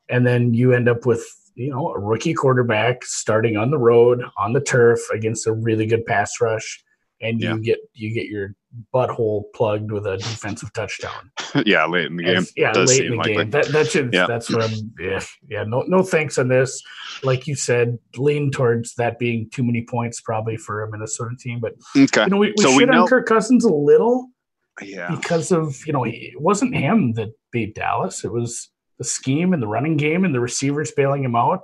Speaker 3: and then you end up with you know a rookie quarterback starting on the road on the turf against a really good pass rush, and you
Speaker 2: Yeah.
Speaker 3: get you get your butthole plugged with a defensive touchdown.
Speaker 2: yeah, late in the game.
Speaker 3: As- yeah, late in the
Speaker 2: likely.
Speaker 3: game. That that should
Speaker 2: Yeah.
Speaker 3: that's what I'm. Yeah, yeah. No, no thanks on this. Like you said, lean towards that being too many points probably for a Minnesota team. But
Speaker 2: Okay.
Speaker 3: you know, we, we
Speaker 2: So we know-
Speaker 3: on Kirk Cousins a little
Speaker 2: Yeah.
Speaker 3: because of you know it wasn't him that beat Dallas. It was the scheme and the running game and the receivers bailing him out.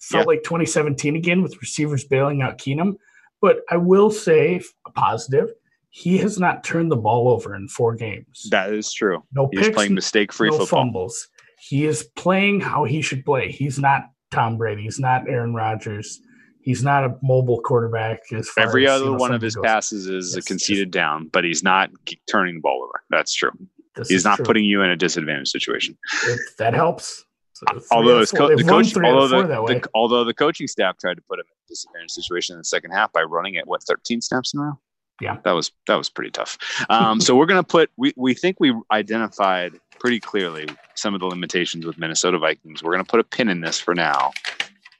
Speaker 3: Felt
Speaker 2: Yeah.
Speaker 3: like 2017 again with receivers bailing out Keenum. But I will say a positive. He has not turned the ball over in four games.
Speaker 2: That is true.
Speaker 3: no
Speaker 2: He's
Speaker 3: picks,
Speaker 2: playing mistake free
Speaker 3: no
Speaker 2: football.
Speaker 3: fumbles. He is playing how he should play. He's not Tom Brady. He's not Aaron Rodgers. He's not a mobile quarterback. As far
Speaker 2: Every
Speaker 3: as,
Speaker 2: other
Speaker 3: you know,
Speaker 2: one of his
Speaker 3: goes.
Speaker 2: passes is a
Speaker 3: Yes,
Speaker 2: conceded down, but he's not turning the ball over. That's true.
Speaker 3: This
Speaker 2: He's not
Speaker 3: true.
Speaker 2: putting you in a disadvantage situation.
Speaker 3: If that helps. So
Speaker 2: although his co- the coach,
Speaker 3: three out of
Speaker 2: although the, the- although the coaching staff tried to put him in a disadvantage situation in the second half by running it what 13 snaps in a row.
Speaker 3: Yeah.
Speaker 2: that was that was pretty tough. Um, so we're gonna put we we think we identified pretty clearly some of the limitations with Minnesota Vikings. We're gonna put a pin in this for now.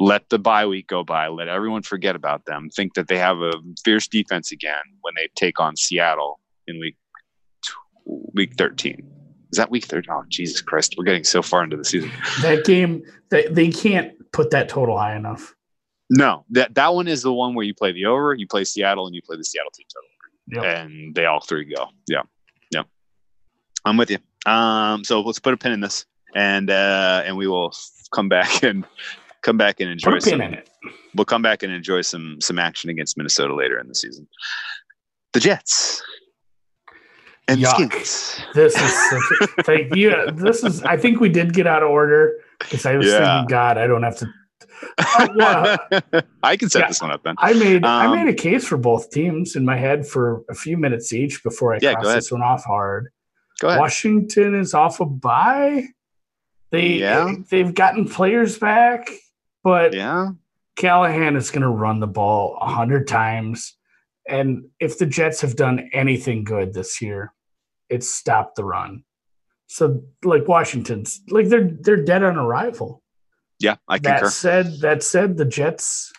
Speaker 2: Let the bye week go by. Let everyone forget about them. Think that they have a fierce defense again when they take on Seattle in week week 13. Is that week 13? Oh, Jesus Christ. We're getting so far into the season.
Speaker 3: that game, they, they can't put that total high enough.
Speaker 2: No, that that one is the one where you play the over, you play Seattle, and you play the Seattle team total,
Speaker 3: Yep.
Speaker 2: and they all three go. Yeah, yeah, I'm with you. Um, so let's put a pin in this, and uh, and we will come back and come back and enjoy.
Speaker 3: Put a pin
Speaker 2: some,
Speaker 3: in it.
Speaker 2: We'll come back and enjoy some some action against Minnesota later in the season. The Jets and
Speaker 3: Yuck.
Speaker 2: Skins.
Speaker 3: This is such a, thank you. This is. I think we did get out of order because I was
Speaker 2: Yeah.
Speaker 3: thinking, God, I don't have to. Oh, wow.
Speaker 2: I can set
Speaker 3: Yeah.
Speaker 2: this one up then.
Speaker 3: I made I
Speaker 2: Um,
Speaker 3: made a case for both teams in my head for a few minutes each before I
Speaker 2: Yeah,
Speaker 3: crossed this one off hard.
Speaker 2: Go ahead.
Speaker 3: Washington is off a bye. They
Speaker 2: Yeah.
Speaker 3: they've gotten players back, but
Speaker 2: Yeah,
Speaker 3: Callahan is going to run the ball a hundred times. And if the Jets have done anything good this year, it's stopped the run. So like Washington's like they're they're dead on arrival.
Speaker 2: Yeah, I
Speaker 3: can.
Speaker 2: That
Speaker 3: said, that said, the Jets.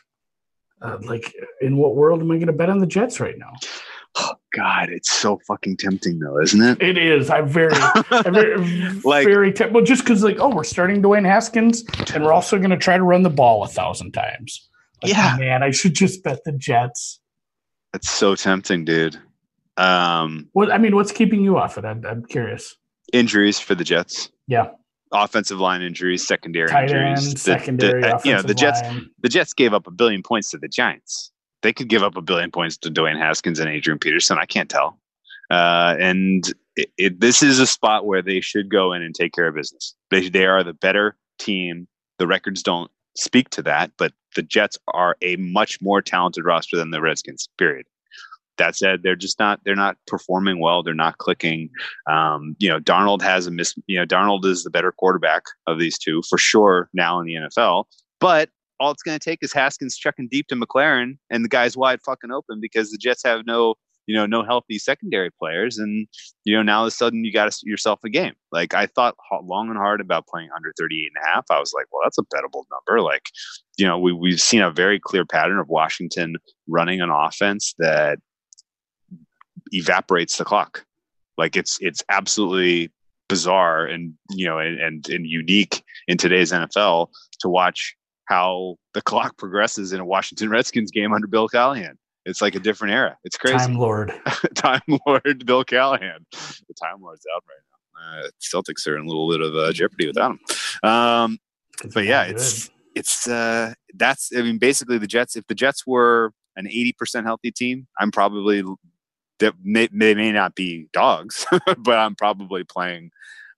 Speaker 3: Uh, like, in what world am I going to bet on the Jets right now?
Speaker 2: Oh, God, it's so fucking tempting though, isn't it?
Speaker 3: It is. I'm very, I'm very,
Speaker 2: Like-
Speaker 3: very te- well, just because, like, oh, we're starting Dwayne Haskins, and we're also going to try to run the ball a thousand times. Like,
Speaker 2: Yeah.
Speaker 3: man, I should just bet the Jets.
Speaker 2: It's so tempting, dude. Um,
Speaker 3: What I mean, what's keeping you off it? I'm, I'm curious.
Speaker 2: injuries for the Jets.
Speaker 3: Yeah,
Speaker 2: Offensive line injuries, secondary
Speaker 3: tight
Speaker 2: injuries.
Speaker 3: end,
Speaker 2: The-
Speaker 3: secondary,
Speaker 2: the, uh, you know, the Jets.
Speaker 3: line.
Speaker 2: The Jets gave up a billion points to the Giants. They could give up a billion points to Dwayne Haskins and Adrian Peterson. I can't tell. Uh, and it, it, this is a spot where they should go in and take care of business. They they are the better team. The records don't speak to that, but the Jets are a much more talented roster than the Redskins. Period. That said, they're just not they're not performing well. They're not clicking. Um, you know, Darnold has a miss. You know, Darnold is the better quarterback of these two for sure now in the NFL. But all it's going to take is Haskins chucking deep to McLaurin, and the guy's wide fucking open because the Jets have no you know no healthy secondary players, and you know now all of a sudden you got yourself a game. Like I thought long and hard about playing under 38 and a half. I was like, well, that's a bettable number. Like you know we we've seen a very clear pattern of Washington running an offense that evaporates the clock. Like it's it's absolutely bizarre and you know and, and and unique in today's NFL to watch how the clock progresses in a Washington Redskins game under Bill Callahan. It's like a different era. It's crazy.
Speaker 3: Time Lord.
Speaker 2: Time Lord Bill Callahan. The Time Lord's out right now. Uh, Celtics are in a little bit of uh, jeopardy without him. Um, but yeah,
Speaker 3: Not
Speaker 2: it's
Speaker 3: good.
Speaker 2: it's uh that's I mean basically the Jets. If the Jets were an eighty percent healthy team, I'm probably that may, they may not be dogs, but I'm probably playing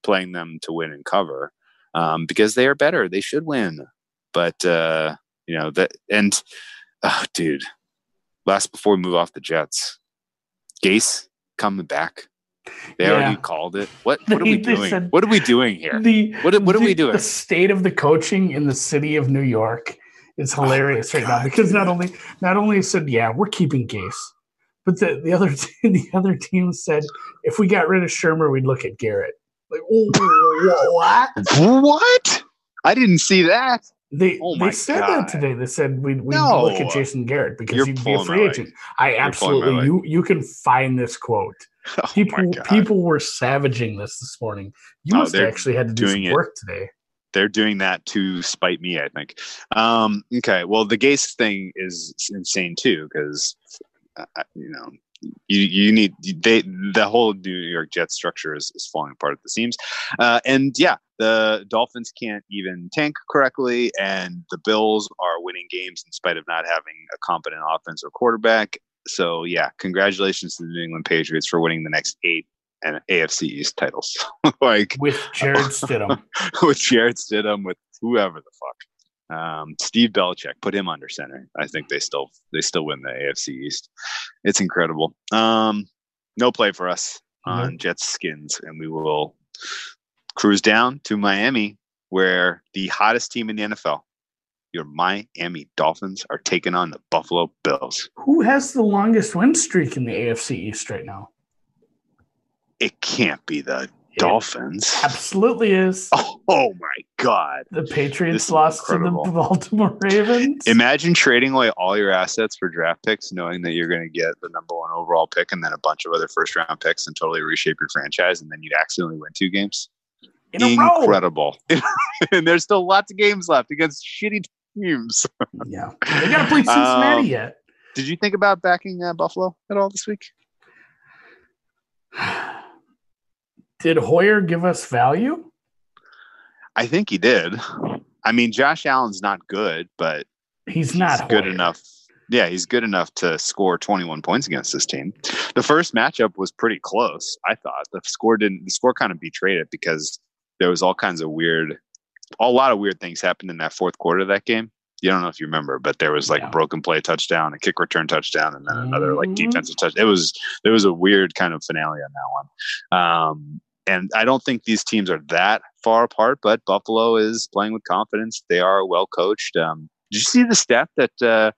Speaker 2: playing them to win and cover um, because they are better. They should win, but uh, you know that and oh, dude, last before we move off the Jets, Gase coming back. They
Speaker 3: Yeah.
Speaker 2: already called it. What what are we doing?
Speaker 3: said-
Speaker 2: what are we doing here?
Speaker 3: The
Speaker 2: What are- what are we doing?
Speaker 3: The state of the coaching in the city of New York is hilarious right now
Speaker 2: Oh God,
Speaker 3: because not only not only said yeah we're keeping Gase, but the, the other the other team said if we got rid of Shurmur we'd look at Garrett. Like what?
Speaker 2: What? I didn't see that.
Speaker 3: They
Speaker 2: Oh
Speaker 3: they said
Speaker 2: God.
Speaker 3: that today. They said we'd, we'd
Speaker 2: No.
Speaker 3: look at Jason Garrett because
Speaker 2: You're
Speaker 3: he'd be a free
Speaker 2: leg.
Speaker 3: agent. I absolutely you you can find this quote.
Speaker 2: Oh
Speaker 3: People people were savaging this this morning. You
Speaker 2: Oh,
Speaker 3: must actually had to do some
Speaker 2: it.
Speaker 3: work today.
Speaker 2: they're doing that to spite me. I think. Um, okay, well, the Gase thing is insane too because uh, you know you you need they the whole New York Jets structure is, is falling apart at the seams, uh, and yeah, the Dolphins can't even tank correctly, and the Bills are winning games in spite of not having a competent offense or quarterback. So yeah, congratulations to the New England Patriots for winning the next eight and AFC East titles. like
Speaker 3: With Jarrett Stidham.
Speaker 2: with Jarrett Stidham, with whoever the fuck. Um, Steve Belichick, put him under center. I think they still they still win the AFC East. It's incredible. Um, no play for us on Jets skins, and we will cruise down to Miami, where the hottest team in the NFL, your Miami Dolphins, are taking on the Buffalo Bills.
Speaker 3: Who has the longest win streak in the AFC East right now?
Speaker 2: It can't be the Dolphins.
Speaker 3: absolutely is.
Speaker 2: Oh, oh my God.
Speaker 3: The Patriots lost to the. Baltimore Ravens.
Speaker 2: Imagine trading away all your assets for draft picks, knowing that you're going to get the number one overall pick and then a bunch of other first round picks and totally reshape your franchise, and then you'd accidentally win two games.
Speaker 3: in.
Speaker 2: Incredible. and there's still lots of games left against shitty teams.
Speaker 3: Yeah, they got to play Cincinnati
Speaker 2: Um,
Speaker 3: yet.
Speaker 2: Did you think about backing uh, Buffalo at all this week?
Speaker 3: Did Hoyer give us value?
Speaker 2: I think he did. I mean, Josh Allen's not good, but
Speaker 3: He's
Speaker 2: he's
Speaker 3: not
Speaker 2: good
Speaker 3: Hoyer.
Speaker 2: enough. Yeah, he's good enough to score 21 points against this team. The first matchup was pretty close. I thought the score didn't. The score kind of betrayed it because there was all kinds of weird, a lot of weird things happened in that fourth quarter of that game. You don't know if you remember, but there was like
Speaker 3: Yeah.
Speaker 2: a broken play touchdown, a kick return touchdown, and then another like
Speaker 3: Mhm.
Speaker 2: defensive touch. It was there was a weird kind of finale on that one. Um, and I don't think these teams are that far apart, but Buffalo is playing with confidence. They are well coached. Um, did you see the stat that uh,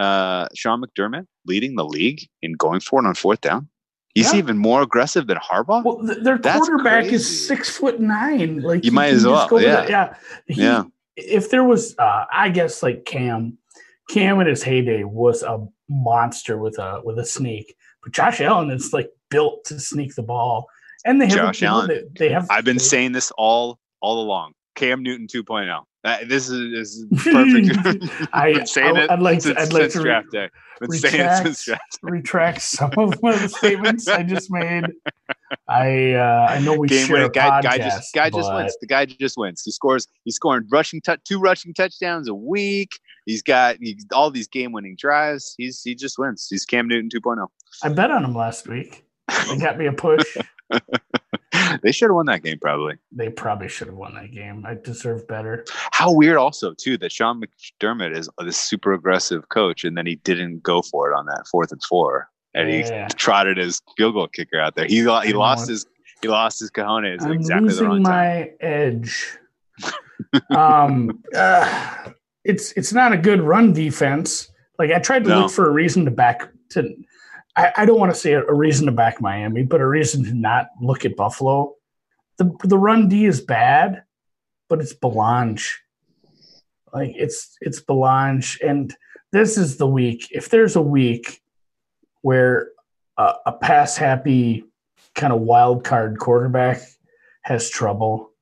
Speaker 2: uh, Sean McDermott leading the league in going for it on fourth down? He's
Speaker 3: Yeah.
Speaker 2: even more aggressive than Harbaugh.
Speaker 3: Well, th- their
Speaker 2: That's
Speaker 3: quarterback is six foot nine. Like
Speaker 2: You might as well, yeah.
Speaker 3: yeah. He-
Speaker 2: Yeah.
Speaker 3: If there was, uh, I guess, like Cam, Cam in his heyday was a monster with a with a sneak, but Josh Allen is like built to sneak the ball, and they have
Speaker 2: Josh Allen.
Speaker 3: They, they have.
Speaker 2: I've been
Speaker 3: they-
Speaker 2: saying this all all along. Cam Newton 2.0. Uh, this is, is perfect.
Speaker 3: I-
Speaker 2: been saying
Speaker 3: I-
Speaker 2: it
Speaker 3: I'd like to-
Speaker 2: since,
Speaker 3: I'd like to re-
Speaker 2: draft day. Been
Speaker 3: retract- retract some of the statements I just made. I uh, I know we
Speaker 2: game
Speaker 3: share a
Speaker 2: winning guy,
Speaker 3: podcast,
Speaker 2: guy just guy just wins. The guy just wins. He scores. He's scoring rushing tou- two rushing touchdowns a week. He's got he's, all these game winning drives. He's he just wins. He's Cam Newton oh. 2.0.
Speaker 3: I bet on him last week. They got me a push.
Speaker 2: they should have won that game probably.
Speaker 3: they probably should have won that game. I deserve better.
Speaker 2: How weird also too that Sean McDermott is this super aggressive coach and then he didn't go for it on that fourth and four and
Speaker 3: Yeah.
Speaker 2: he trotted his field goal kicker out there. He he
Speaker 3: I
Speaker 2: lost his he lost his cojones
Speaker 3: I'm
Speaker 2: exactly the
Speaker 3: losing my edge. um, uh, it's it's not a good run defense. Like I tried to
Speaker 2: No.
Speaker 3: look for a reason to back to. I, I don't want to say a, a reason to back Miami, but a reason to not look at Buffalo. The the run D is bad, but it's Belange. Like it's it's Belange, and this is the week. If there's a week where a, a pass happy kind of wild card quarterback has trouble,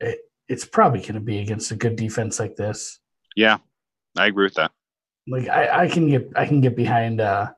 Speaker 3: it, it's probably going to be against a good defense like this.
Speaker 2: Yeah, I agree with that.
Speaker 3: Like I, I can get I can get behind uh,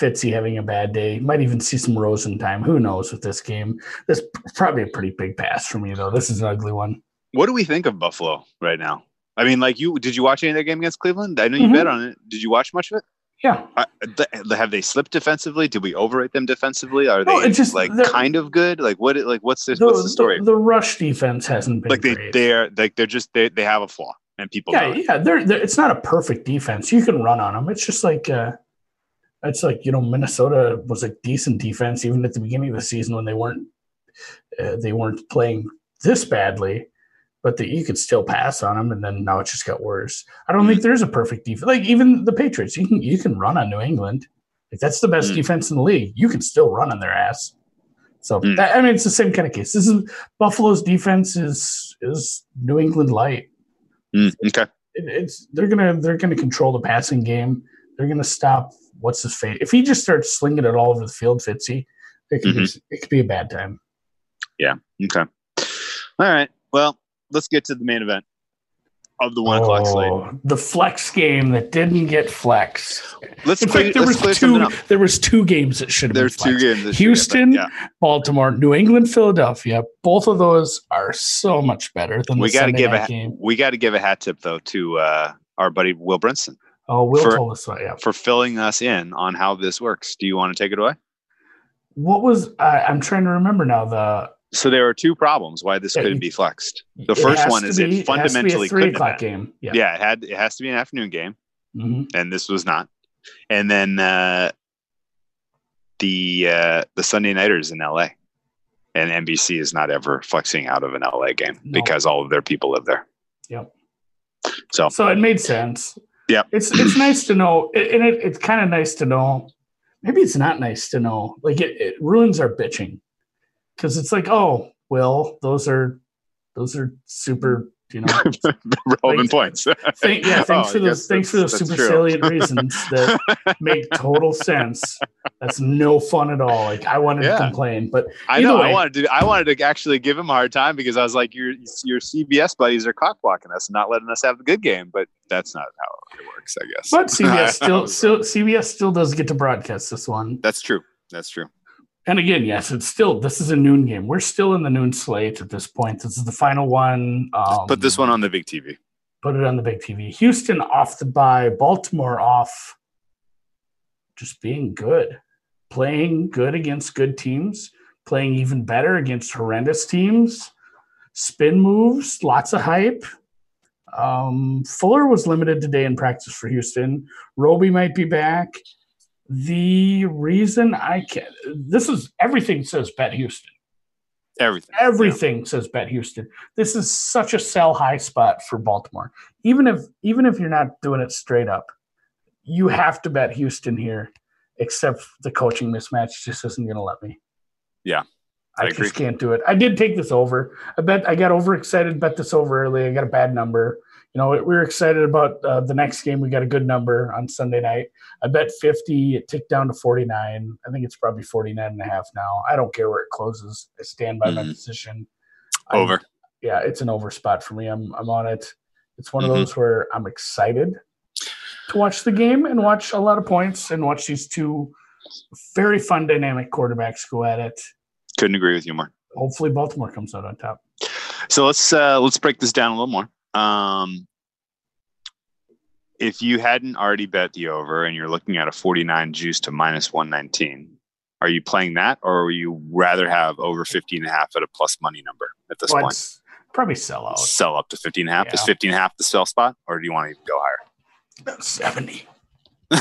Speaker 3: Fitzy having a bad day. Might even see some Rosen time. Who knows with this game? This is probably a pretty big pass for me though. This is an ugly one.
Speaker 2: What do we think of Buffalo right now? I mean, like you, did you watch any of their game against Cleveland? I know you
Speaker 3: Mhm.
Speaker 2: bet on it. Did you watch much of it?
Speaker 3: Yeah,
Speaker 2: I, th- have they slipped defensively? Did we overrate them defensively? Are
Speaker 3: No,
Speaker 2: they
Speaker 3: just
Speaker 2: like kind of good? Like what? Like what's the,
Speaker 3: the,
Speaker 2: what's the story?
Speaker 3: The, the rush defense hasn't been
Speaker 2: like they
Speaker 3: great.
Speaker 2: they are like they're just they they have a flaw and people
Speaker 3: yeah,
Speaker 2: know
Speaker 3: yeah. They're, they're it's not a perfect defense. You can run on them. It's just like uh, it's like you know Minnesota was a decent defense even at the beginning of the season when they weren't uh, they weren't playing this badly, but that you could still pass on them, and then now it just got worse. I don't think there's a perfect defense. Like even the Patriots, you can you can run on New England. Like that's the best
Speaker 2: Mm.
Speaker 3: defense in the league. You can still run on their ass. So
Speaker 2: Mm.
Speaker 3: that, I mean, it's the same kind of case. This is Buffalo's defense is is New England light
Speaker 2: Mm, okay.
Speaker 3: it, it's they're gonna they're gonna control the passing game. They're gonna stop what's his fate. If he just starts slinging it all over the field, Fitzy, it could be it could be a bad time. Yeah.
Speaker 2: Okay. All right. Well, let's get to the main event of the one o'clock slate.
Speaker 3: Oh, the flex game that didn't get flex.
Speaker 2: Let's
Speaker 3: In fact, there was two. There was two games that should have been
Speaker 2: There's two games.
Speaker 3: Houston,
Speaker 2: but yeah,
Speaker 3: Baltimore, New England, Philadelphia. Both of those are so much better than
Speaker 2: we
Speaker 3: the
Speaker 2: got to give a
Speaker 3: game.
Speaker 2: we got to give a hat tip though to uh, our buddy Will Brinson
Speaker 3: Oh, Will
Speaker 2: for-
Speaker 3: told us that. Yeah.
Speaker 2: for filling us in on how this works. Do you want to take it away?
Speaker 3: What was I, I'm trying to remember now the
Speaker 2: So there are two problems why this couldn't be flexed. The first one is
Speaker 3: be-
Speaker 2: it
Speaker 3: has to be a
Speaker 2: fundamentally
Speaker 3: three
Speaker 2: couldn't
Speaker 3: o'clock game. Yeah.
Speaker 2: Yeah, it had it has to be an afternoon game,
Speaker 3: Mhm.
Speaker 2: and this was not. And then uh, the uh, the Sunday nighters in LA, and NBC is not ever flexing out of an LA game
Speaker 3: No.
Speaker 2: because all of their people live there.
Speaker 3: Yep.
Speaker 2: So
Speaker 3: So it made sense.
Speaker 2: Yep.
Speaker 3: It's it's nice to know, and it, it's kind of nice to know. Maybe it's not nice to know. Like it, it ruins our bitching because it's like, oh, well, those are those are super, you know.
Speaker 2: relevant
Speaker 3: Like-
Speaker 2: points.
Speaker 3: Thank, yeah, thanks
Speaker 2: Oh,
Speaker 3: for those. Thanks for those
Speaker 2: that's-
Speaker 3: super
Speaker 2: true.
Speaker 3: salient reasons that make total sense. That's no fun at all. Like I wanted
Speaker 2: Yeah.
Speaker 3: to complain, but
Speaker 2: I know.
Speaker 3: way.
Speaker 2: I wanted to. I wanted to actually give him a hard time because I was like, "Your your CBS buddies are cock blocking us and not letting us have the good game." But that's not how it works, I guess.
Speaker 3: but CBS still still CBS still does get to broadcast this one.
Speaker 2: that's true. That's true.
Speaker 3: And again, yes, it's still this is a noon game. We're still in the noon slate at this point. This is the final one. Um,
Speaker 2: Put this one on the big TV.
Speaker 3: Put it on the big TV. Houston off the bye. Baltimore off. Just being good, playing good against good teams, playing even better against horrendous teams. Spin moves, lots of hype. Um, Fuller was limited today in practice for Houston. Roby might be back. The reason I can this is everything says bet Houston.
Speaker 2: Everything.
Speaker 3: Everything says bet Houston. This is such a sell high spot for Baltimore. Even if even if you're not doing it straight up, you have to bet Houston here. Except the coaching mismatch just isn't going to let me.
Speaker 2: Yeah,
Speaker 3: I,
Speaker 2: I
Speaker 3: just can't do it. I did take this over. I bet I got overexcited. Bet this over early. I got a bad number. You know, we were excited about uh, the next game. We got a good number on Sunday night. I bet 50. It ticked down to 49. I think it's probably 49 and a half now. I don't care where it closes. I stand by my
Speaker 2: Mhm.
Speaker 3: position. I-
Speaker 2: Over.
Speaker 3: yeah, it's an over spot for me. I'm I'm on it. It's one of
Speaker 2: Mhm.
Speaker 3: those where I'm excited to watch the game and watch a lot of points and watch these two very fun dynamic quarterbacks go at it.
Speaker 2: Couldn't agree with you more.
Speaker 3: Hopefully Baltimore comes out on top.
Speaker 2: So let's uh, let's break this down a little more. Um, if you hadn't already bet the over and you're looking at a 49 juice to minus 119, are you playing that or would you rather have over 50 and a half at a plus money number at this
Speaker 3: Well,
Speaker 2: point?
Speaker 3: probably sell out.
Speaker 2: Sell up to 50 and a half. Is
Speaker 3: Yeah.
Speaker 2: 50 and a half the sell spot or do you want to even go
Speaker 3: 70.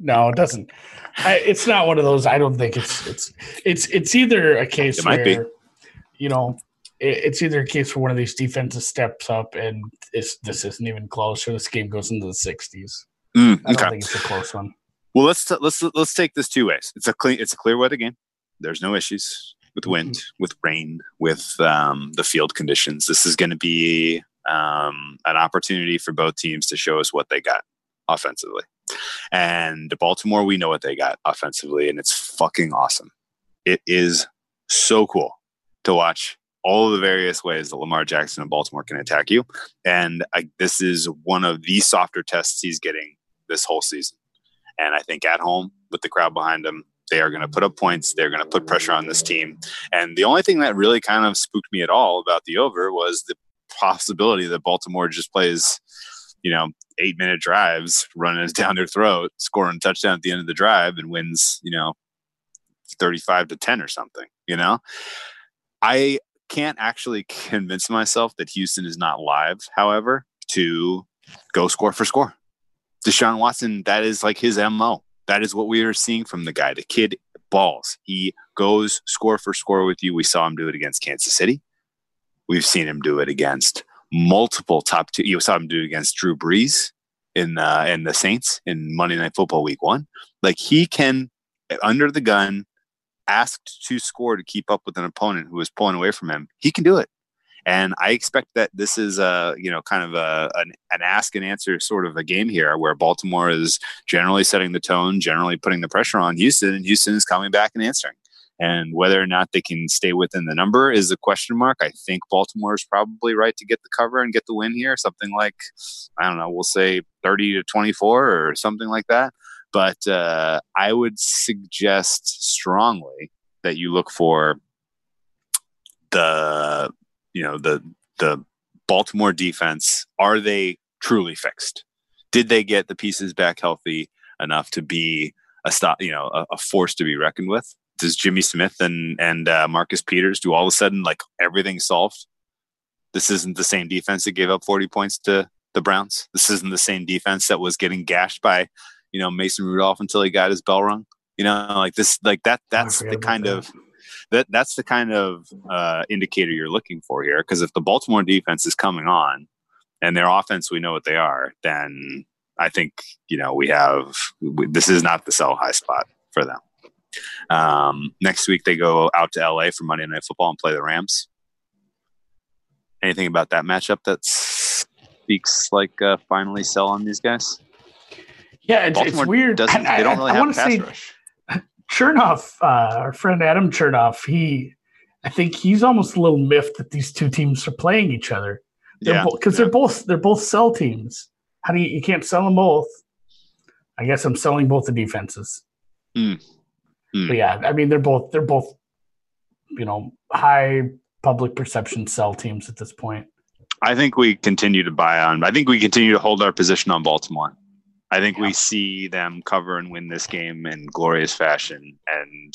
Speaker 3: No, it doesn't. I, it's not one of those. I don't think it's it's it's it's either a case
Speaker 2: It might be.
Speaker 3: where you know it's either a case where one of these defenses steps up and this isn't even close, or this game goes into the sixties.
Speaker 2: Mm,
Speaker 3: I don't think it's a close one.
Speaker 2: Well, let's t- let's let's take this two ways. It's a clean it's a clear weather game. There's no issues with wind, with rain, with um, the field conditions. This is going to be um, an opportunity for both teams to show us what they got offensively. And Baltimore, we know what they got offensively, and it's fucking awesome. It is so cool to watch all the various ways that Lamar Jackson and Baltimore can attack you. And I, this is one of the softer tests he's getting this whole season. And I think at home with the crowd behind them, they are going to put up points. They're going to put pressure on this team. And the only thing that really kind of spooked me at all about the over was the possibility that Baltimore just plays, you know, eight minute drives, running down their throat, scoring a touchdown at the end of the drive, and wins, you know, 35 to 10 or something, you know? I can't actually convince myself that Houston is not live, however, to go score for score. Deshaun Watson, that is like his MO. That is what we are seeing from the guy. The kid balls. He goes score for score with you. We saw him do it against Kansas City. We've seen him do it against multiple top two. You saw him do it against Drew Brees in uh, in the Saints in Monday Night Football Week One. Like he can, under the gun, asked to score to keep up with an opponent who is pulling away from him. He can do it. And I expect that this is a you know kind of a an, an ask and answer sort of a game here, where Baltimore is generally setting the tone, generally putting the pressure on Houston, and Houston is coming back and answering. And whether or not they can stay within the number is a question mark. I think Baltimore is probably right to get the cover and get the win here. Something like I don't know, we'll say thirty to twenty four or something like that. But uh, I would suggest strongly that you look for the you know the the Baltimore defense are they truly fixed? Did they get the pieces back healthy enough to be a stop, you know, a, a force to be reckoned with? does Jimmy Smith and and uh, Marcus Peters do all of a sudden like everything solved? This isn't the same defense that gave up 40 points to the Browns. This isn't the same defense that was getting gashed by, you know, Mason Rudolph until he got his bell rung. You know, like this, like that. That's the kind that. of that. That's the kind of uh, indicator you're looking for here. Because if the Baltimore defense is coming on, and their offense, we know what they are, then I think you know we have we, this is not the sell high spot for them. Um, next week they go out to LA for Monday Night Football and play the Rams. Anything about that matchup that speaks like uh, finally sell on these guys?
Speaker 3: Yeah, it's, it's weird.
Speaker 2: Doesn't, I, they don't really I, have I a pass say, rush.
Speaker 3: Chernoff, uh, our friend Adam Chernoff, he, I think he's almost a little miffed that these two teams are playing each other. They're yeah, because bo- yeah. they're both they're both sell teams. How do you you can't sell them both? I guess I'm selling both the defenses.
Speaker 2: Mm.
Speaker 3: Mm. But yeah, I mean they're both they're both you know high public perception sell teams at this point.
Speaker 2: I think we continue to buy on. I think we continue to hold our position on Baltimore. I think yeah. we see them cover and win this game in glorious fashion, and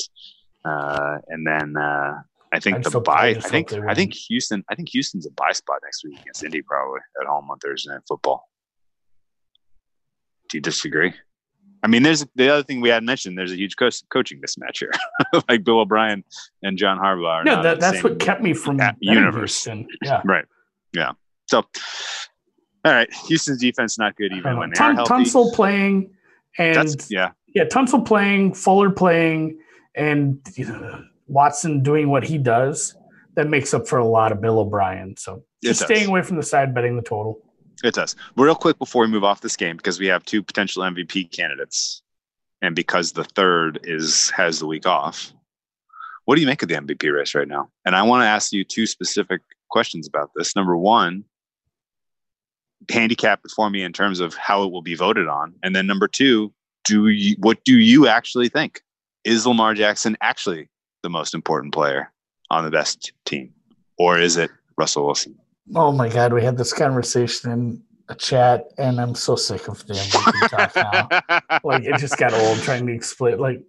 Speaker 2: uh, and then uh, I think I the buy. I think I think Houston. I think Houston's a buy spot next week against Indy, probably at home on Thursday Night Football. Do you disagree? I mean, there's the other thing we hadn't mentioned. There's a huge co- coaching mismatch here, like Bill O'Brien and John Harbaugh.
Speaker 3: yeah, that, that's what kept me from
Speaker 2: universe.
Speaker 3: Houston. Yeah,
Speaker 2: right. Yeah. So, all right, Houston's defense not good even uh, when they Tun-.
Speaker 3: Tunsil playing, and that's,
Speaker 2: yeah,
Speaker 3: yeah, Tunsil playing, Fuller playing, and you know, Watson doing what he does. That makes up for a lot of Bill O'Brien. So just staying away from the side betting the total.
Speaker 2: It does. Real quick before we move off this game, because we have two potential MVP candidates, and because the third is has the week off. What do you make of the MVP race right now? And I want to ask you two specific questions about this. Number one, handicap it for me in terms of how it will be voted on, and then number two, do you what do you actually think? Is Lamar Jackson actually the most important player on the best team, or is it Russell Wilson?
Speaker 3: Oh my God, we had this conversation in a chat, and I'm so sick of the MVP talk now. Like it just got old trying to explain. Like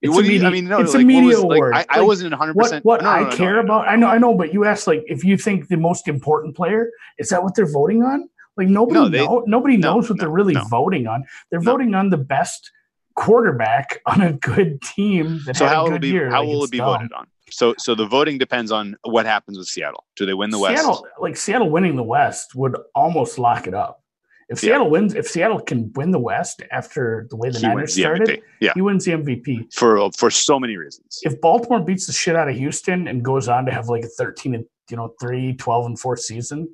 Speaker 3: it's what a media, I mean, no, it's like, a media was, award.
Speaker 2: Like, I, I like, wasn't 100. percent
Speaker 3: What, what no, no, I care about, I know, I know, but you asked like if you think the most important player is that what they're voting on? Like nobody no, they, know, nobody knows what they're really voting on. They're voting on the best quarterback on a good team that so had how a good will be, year.
Speaker 2: How
Speaker 3: like,
Speaker 2: will it be dumb. voted on? So so the voting depends on what happens with Seattle. Do they win the
Speaker 3: Seattle,
Speaker 2: West?
Speaker 3: Like Seattle winning the West would almost lock it up. If Seattle yeah. wins, if Seattle can win the West after the way the he Niners started, the
Speaker 2: yeah.
Speaker 3: he wins the MVP
Speaker 2: for for so many reasons.
Speaker 3: If Baltimore beats the shit out of Houston and goes on to have like a 13 and you know 3 12 and 4 season,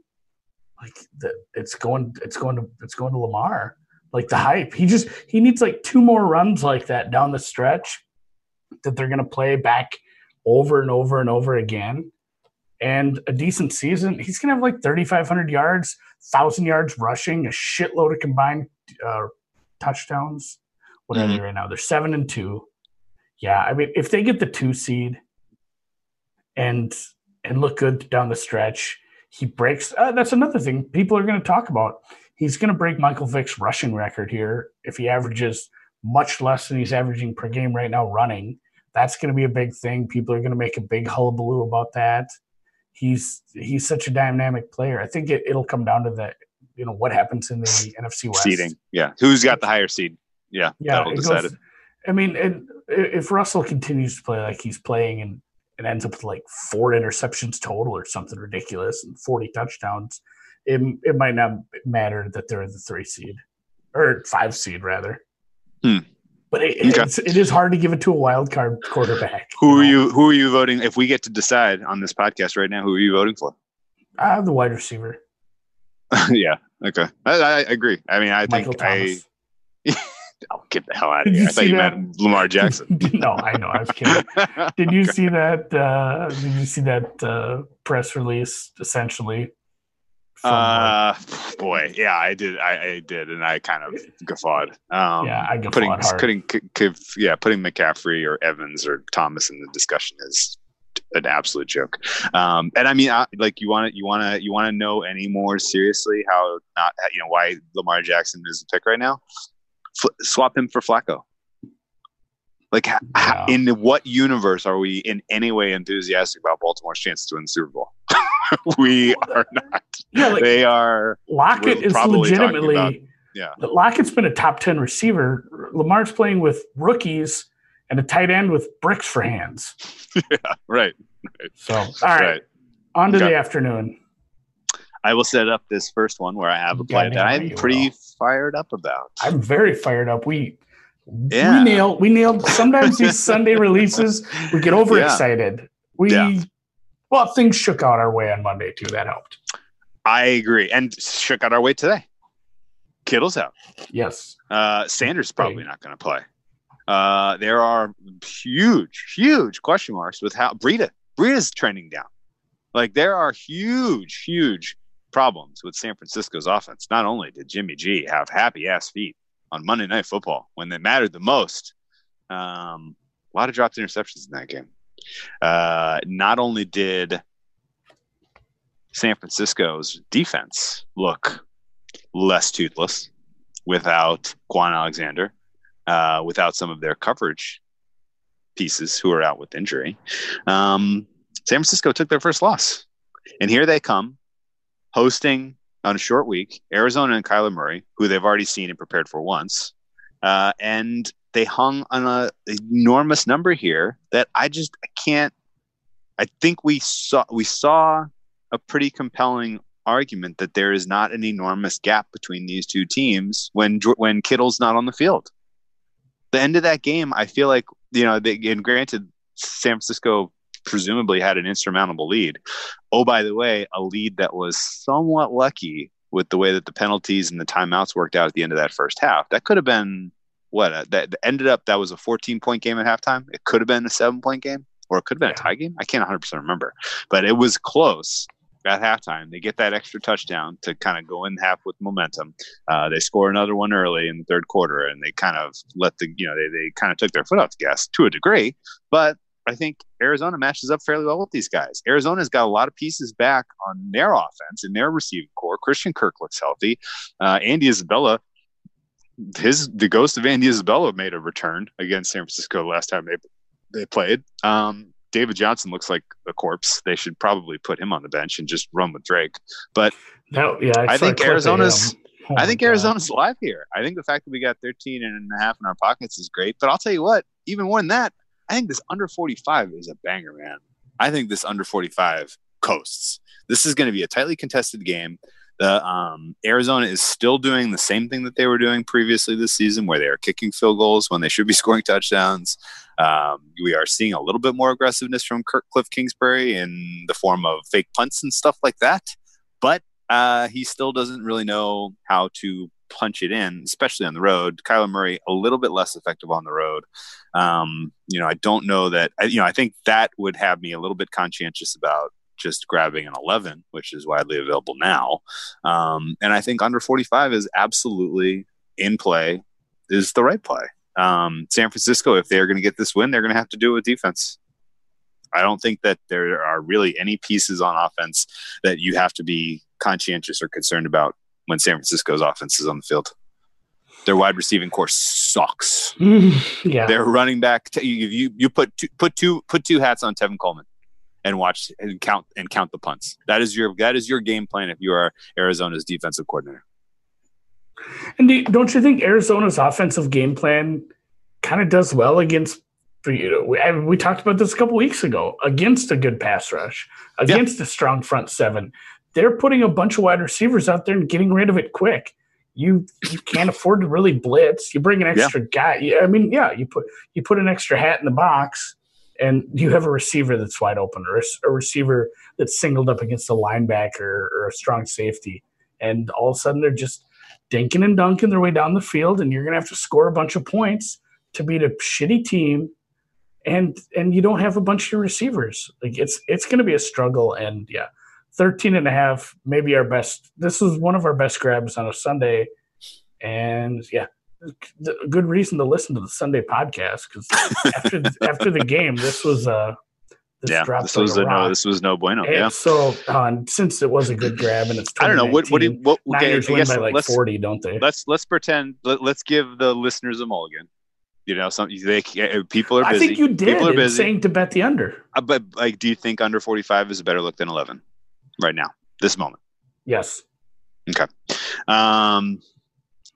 Speaker 3: like the, it's going it's going to it's going to Lamar. Like the hype. He just he needs like two more runs like that down the stretch that they're going to play back over and over and over again and a decent season, he's going to have like 3,500 yards, 1,000 yards rushing, a shitload of combined uh, touchdowns. What are they right now? They're seven and two. Yeah, I mean, if they get the two seed and and look good down the stretch, he breaks. Uh, that's another thing people are going to talk about. He's going to break Michael Vick's rushing record here if he averages much less than he's averaging per game right now running. That's going to be a big thing. People are going to make a big hullabaloo about that. He's he's such a dynamic player. I think it, it'll come down to the you know what happens in the NFC West
Speaker 2: seeding. Yeah, who's got the higher seed? Yeah,
Speaker 3: yeah. Goes, I mean, and if Russell continues to play like he's playing and it ends up with like four interceptions total or something ridiculous and 40 touchdowns, it, it might not matter that they're the three seed or five seed rather.
Speaker 2: Hmm.
Speaker 3: But it, okay. it's, it is hard to give it to a wild card quarterback.
Speaker 2: Who are you? Who are you voting? If we get to decide on this podcast right now, who are you voting for?
Speaker 3: I have the wide receiver.
Speaker 2: yeah. Okay. I, I, agree. I mean, I Michael think Thomas. I. oh, get the hell out of here! I thought you that? meant Lamar Jackson.
Speaker 3: no, I know. I was kidding. Did you okay. see that? Uh, did you see that uh, press release? Essentially,
Speaker 2: uh, boy, yeah, I did. I, I, did, and I kind of guffawed. Um,
Speaker 3: yeah, I guffawed
Speaker 2: putting,
Speaker 3: hard.
Speaker 2: Putting, yeah, putting McCaffrey or Evans or Thomas in the discussion is an absolute joke. Um, and I mean, I, like, you want to, you want to, you want to know any more seriously how not, you know, why Lamar Jackson is the pick right now? F- swap him for Flacco. Like, h- h-
Speaker 3: Yeah.
Speaker 2: in what universe are we in any way enthusiastic about Baltimore's chances to win the Super Bowl? we are not.
Speaker 3: Yeah, like
Speaker 2: they are.
Speaker 3: Lockett
Speaker 2: we're
Speaker 3: is legitimately.
Speaker 2: about- yeah.
Speaker 3: Lockett's been a top ten receiver. Lamar's playing with rookies and a tight end with bricks for hands.
Speaker 2: Yeah, Right.
Speaker 3: So, all right,
Speaker 2: Right.
Speaker 3: on to
Speaker 2: Okay.
Speaker 3: the afternoon.
Speaker 2: I will set up this first one where I have a play that I'm pretty
Speaker 3: will.
Speaker 2: fired up about.
Speaker 3: I'm very fired up. We
Speaker 2: Yeah.
Speaker 3: we nailed we nailed sometimes these Sunday releases we get overexcited. We
Speaker 2: Yeah.
Speaker 3: well things shook out our way on Monday too. That helped.
Speaker 2: I agree. And shook out our way today. Kittle's out.
Speaker 3: Yes.
Speaker 2: Uh, Sanders probably not going to play. Uh, there are huge, huge question marks with how Breida Breida's trending down. Like there are huge, huge problems with San Francisco's offense. Not only did Jimmy G have happy ass feet on Monday Night Football when they mattered the most, um, a lot of dropped interceptions in that game. Uh, not only did San Francisco's defense look less toothless without Kwon Alexander, uh, without some of their coverage pieces who are out with injury. Um, San Francisco took their first loss. And here they come hosting on a short week Arizona and Kyler Murray, who they've already seen and prepared for once. Uh, and they hung on a enormous number here that I just I can't. I think we saw we saw a pretty compelling argument that there is not an enormous gap between these two teams when when Kittle's not on the field. The end of that game, I feel like you know, they, and granted, San Francisco presumably had an insurmountable lead. Oh, by the way, a lead that was somewhat lucky with the way that the penalties and the timeouts worked out at the end of that first half. That could have been what uh, that ended up. That was a 14 point game at halftime. It could have been a seven point game, or it could have been a tie game. I can't 100 percent remember, but it was close at halftime. They get that extra touchdown to kind of go in half with momentum. Uh, they score another one early in the third quarter, and they kind of let the you know they they kind of took their foot off the gas to a degree, but. I think Arizona matches up fairly well with these guys. Arizona's got a lot of pieces back on their offense and their receiving corps. Christian Kirk looks healthy. Uh, Andy Isabella, his the ghost of Andy Isabella made a return against San Francisco last time they they played. Um, David Johnson looks like a corpse. They should probably put him on the bench and just run with Drake. But
Speaker 3: No, yeah,
Speaker 2: I think Arizona's-
Speaker 3: Oh
Speaker 2: I think
Speaker 3: God.
Speaker 2: Arizona's live here. I think the fact that we got 13 and a half in our pockets is great. But I'll tell you what, even more than that, I think this under 45 is a banger, man. I think this under 45 coasts. This is going to be a tightly contested game. The um, Arizona is still doing the same thing that they were doing previously this season, where they are kicking field goals when they should be scoring touchdowns. Um, we are seeing a little bit more aggressiveness from Kirk Cliff Kingsbury in the form of fake punts and stuff like that. But uh, he still doesn't really know how to punch it in, especially on the road. Kyler Murray a little bit less effective on the road. Um, you know, I don't know that. You know, I think that would have me a little bit conscientious about just grabbing an 11, which is widely available now. Um, and I think under 45 is absolutely in play. Is the right play. Um, San Francisco, if they're going to get this win, they're going to have to do it with defense. I don't think that there are really any pieces on offense that you have to be conscientious or concerned about when San Francisco's offense is on the field. Their wide receiving corps sucks.
Speaker 3: Mm, yeah,
Speaker 2: Their running back, t- you, you you put two, put two put two hats on Tevin Coleman and watch and count and count the punts. That is your that is your game plan if you are Arizona's defensive coordinator.
Speaker 3: And do, don't you think Arizona's offensive game plan kind of does well against? You know, we, I- we talked about this a couple weeks ago against a good pass rush, against a strong front seven. They're putting a bunch of wide receivers out there and getting rid of it quick. You you can't afford to really blitz. You bring an extra guy. I mean, yeah, you put you put an extra hat in the box, and you have a receiver that's wide open, or a, a receiver that's singled up against a linebacker or a strong safety, and all of a sudden they're just dinking and dunking their way down the field, and you're going to have to score a bunch of points to beat a shitty team, and and you don't have a bunch of receivers. Like it's it's going to be a struggle, and yeah, 13 and a half, maybe our best. This is one of our best grabs on a Sunday, and yeah. A good reason to listen to the Sunday podcast because after after the game, this was uh this
Speaker 2: yeah, this was
Speaker 3: a
Speaker 2: a, no, this was no bueno.
Speaker 3: And
Speaker 2: Yeah,
Speaker 3: So and since it was a good grab and it's
Speaker 2: I don't know what what do you,
Speaker 3: 2019,
Speaker 2: what okay,
Speaker 3: Niners
Speaker 2: I
Speaker 3: win
Speaker 2: guess
Speaker 3: by like
Speaker 2: let's
Speaker 3: 40, don't they?
Speaker 2: let's let's pretend let, let's give the listeners a mulligan You know, some they people are busy.
Speaker 3: I think you did
Speaker 2: People are busy.
Speaker 3: saying to bet the under.
Speaker 2: Uh, but like, do you think under 45 is a better look than 11 right now, this moment?
Speaker 3: Yes. Okay.
Speaker 2: Um,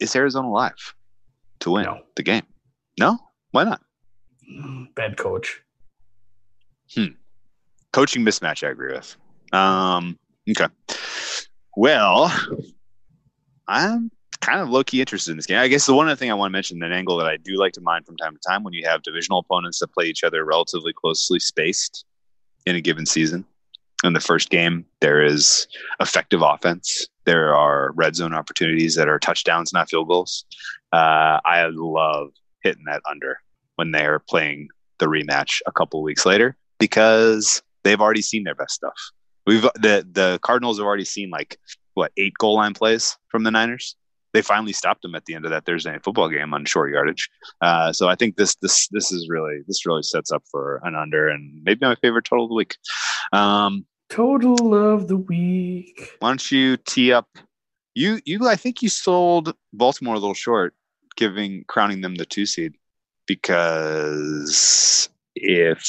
Speaker 2: is Arizona live to win
Speaker 3: No.
Speaker 2: the game? No, why not?
Speaker 3: Bad coach. Hmm.
Speaker 2: Coaching mismatch, I agree with. Um, okay. Well, I'm kind of low key interested in this game. I guess the one other thing I want to mention, an angle that I do like to mind from time to time when you have divisional opponents that play each other relatively closely spaced in a given season. In the first game, there is effective offense. There are red zone opportunities that are touchdowns, not field goals. Uh, I love hitting that under when they're playing the rematch a couple weeks later because they've already seen their best stuff. We've the the Cardinals have already seen like what eight goal line plays from the Niners. They finally stopped them at the end of that Thursday night football game on short yardage. Uh, so I think this this this is really this really sets up for an under and maybe my favorite total of the week. Um,
Speaker 3: Total of the week.
Speaker 2: why don't you tee up? You you I think you sold Baltimore a little short, giving crowning them the two seed because if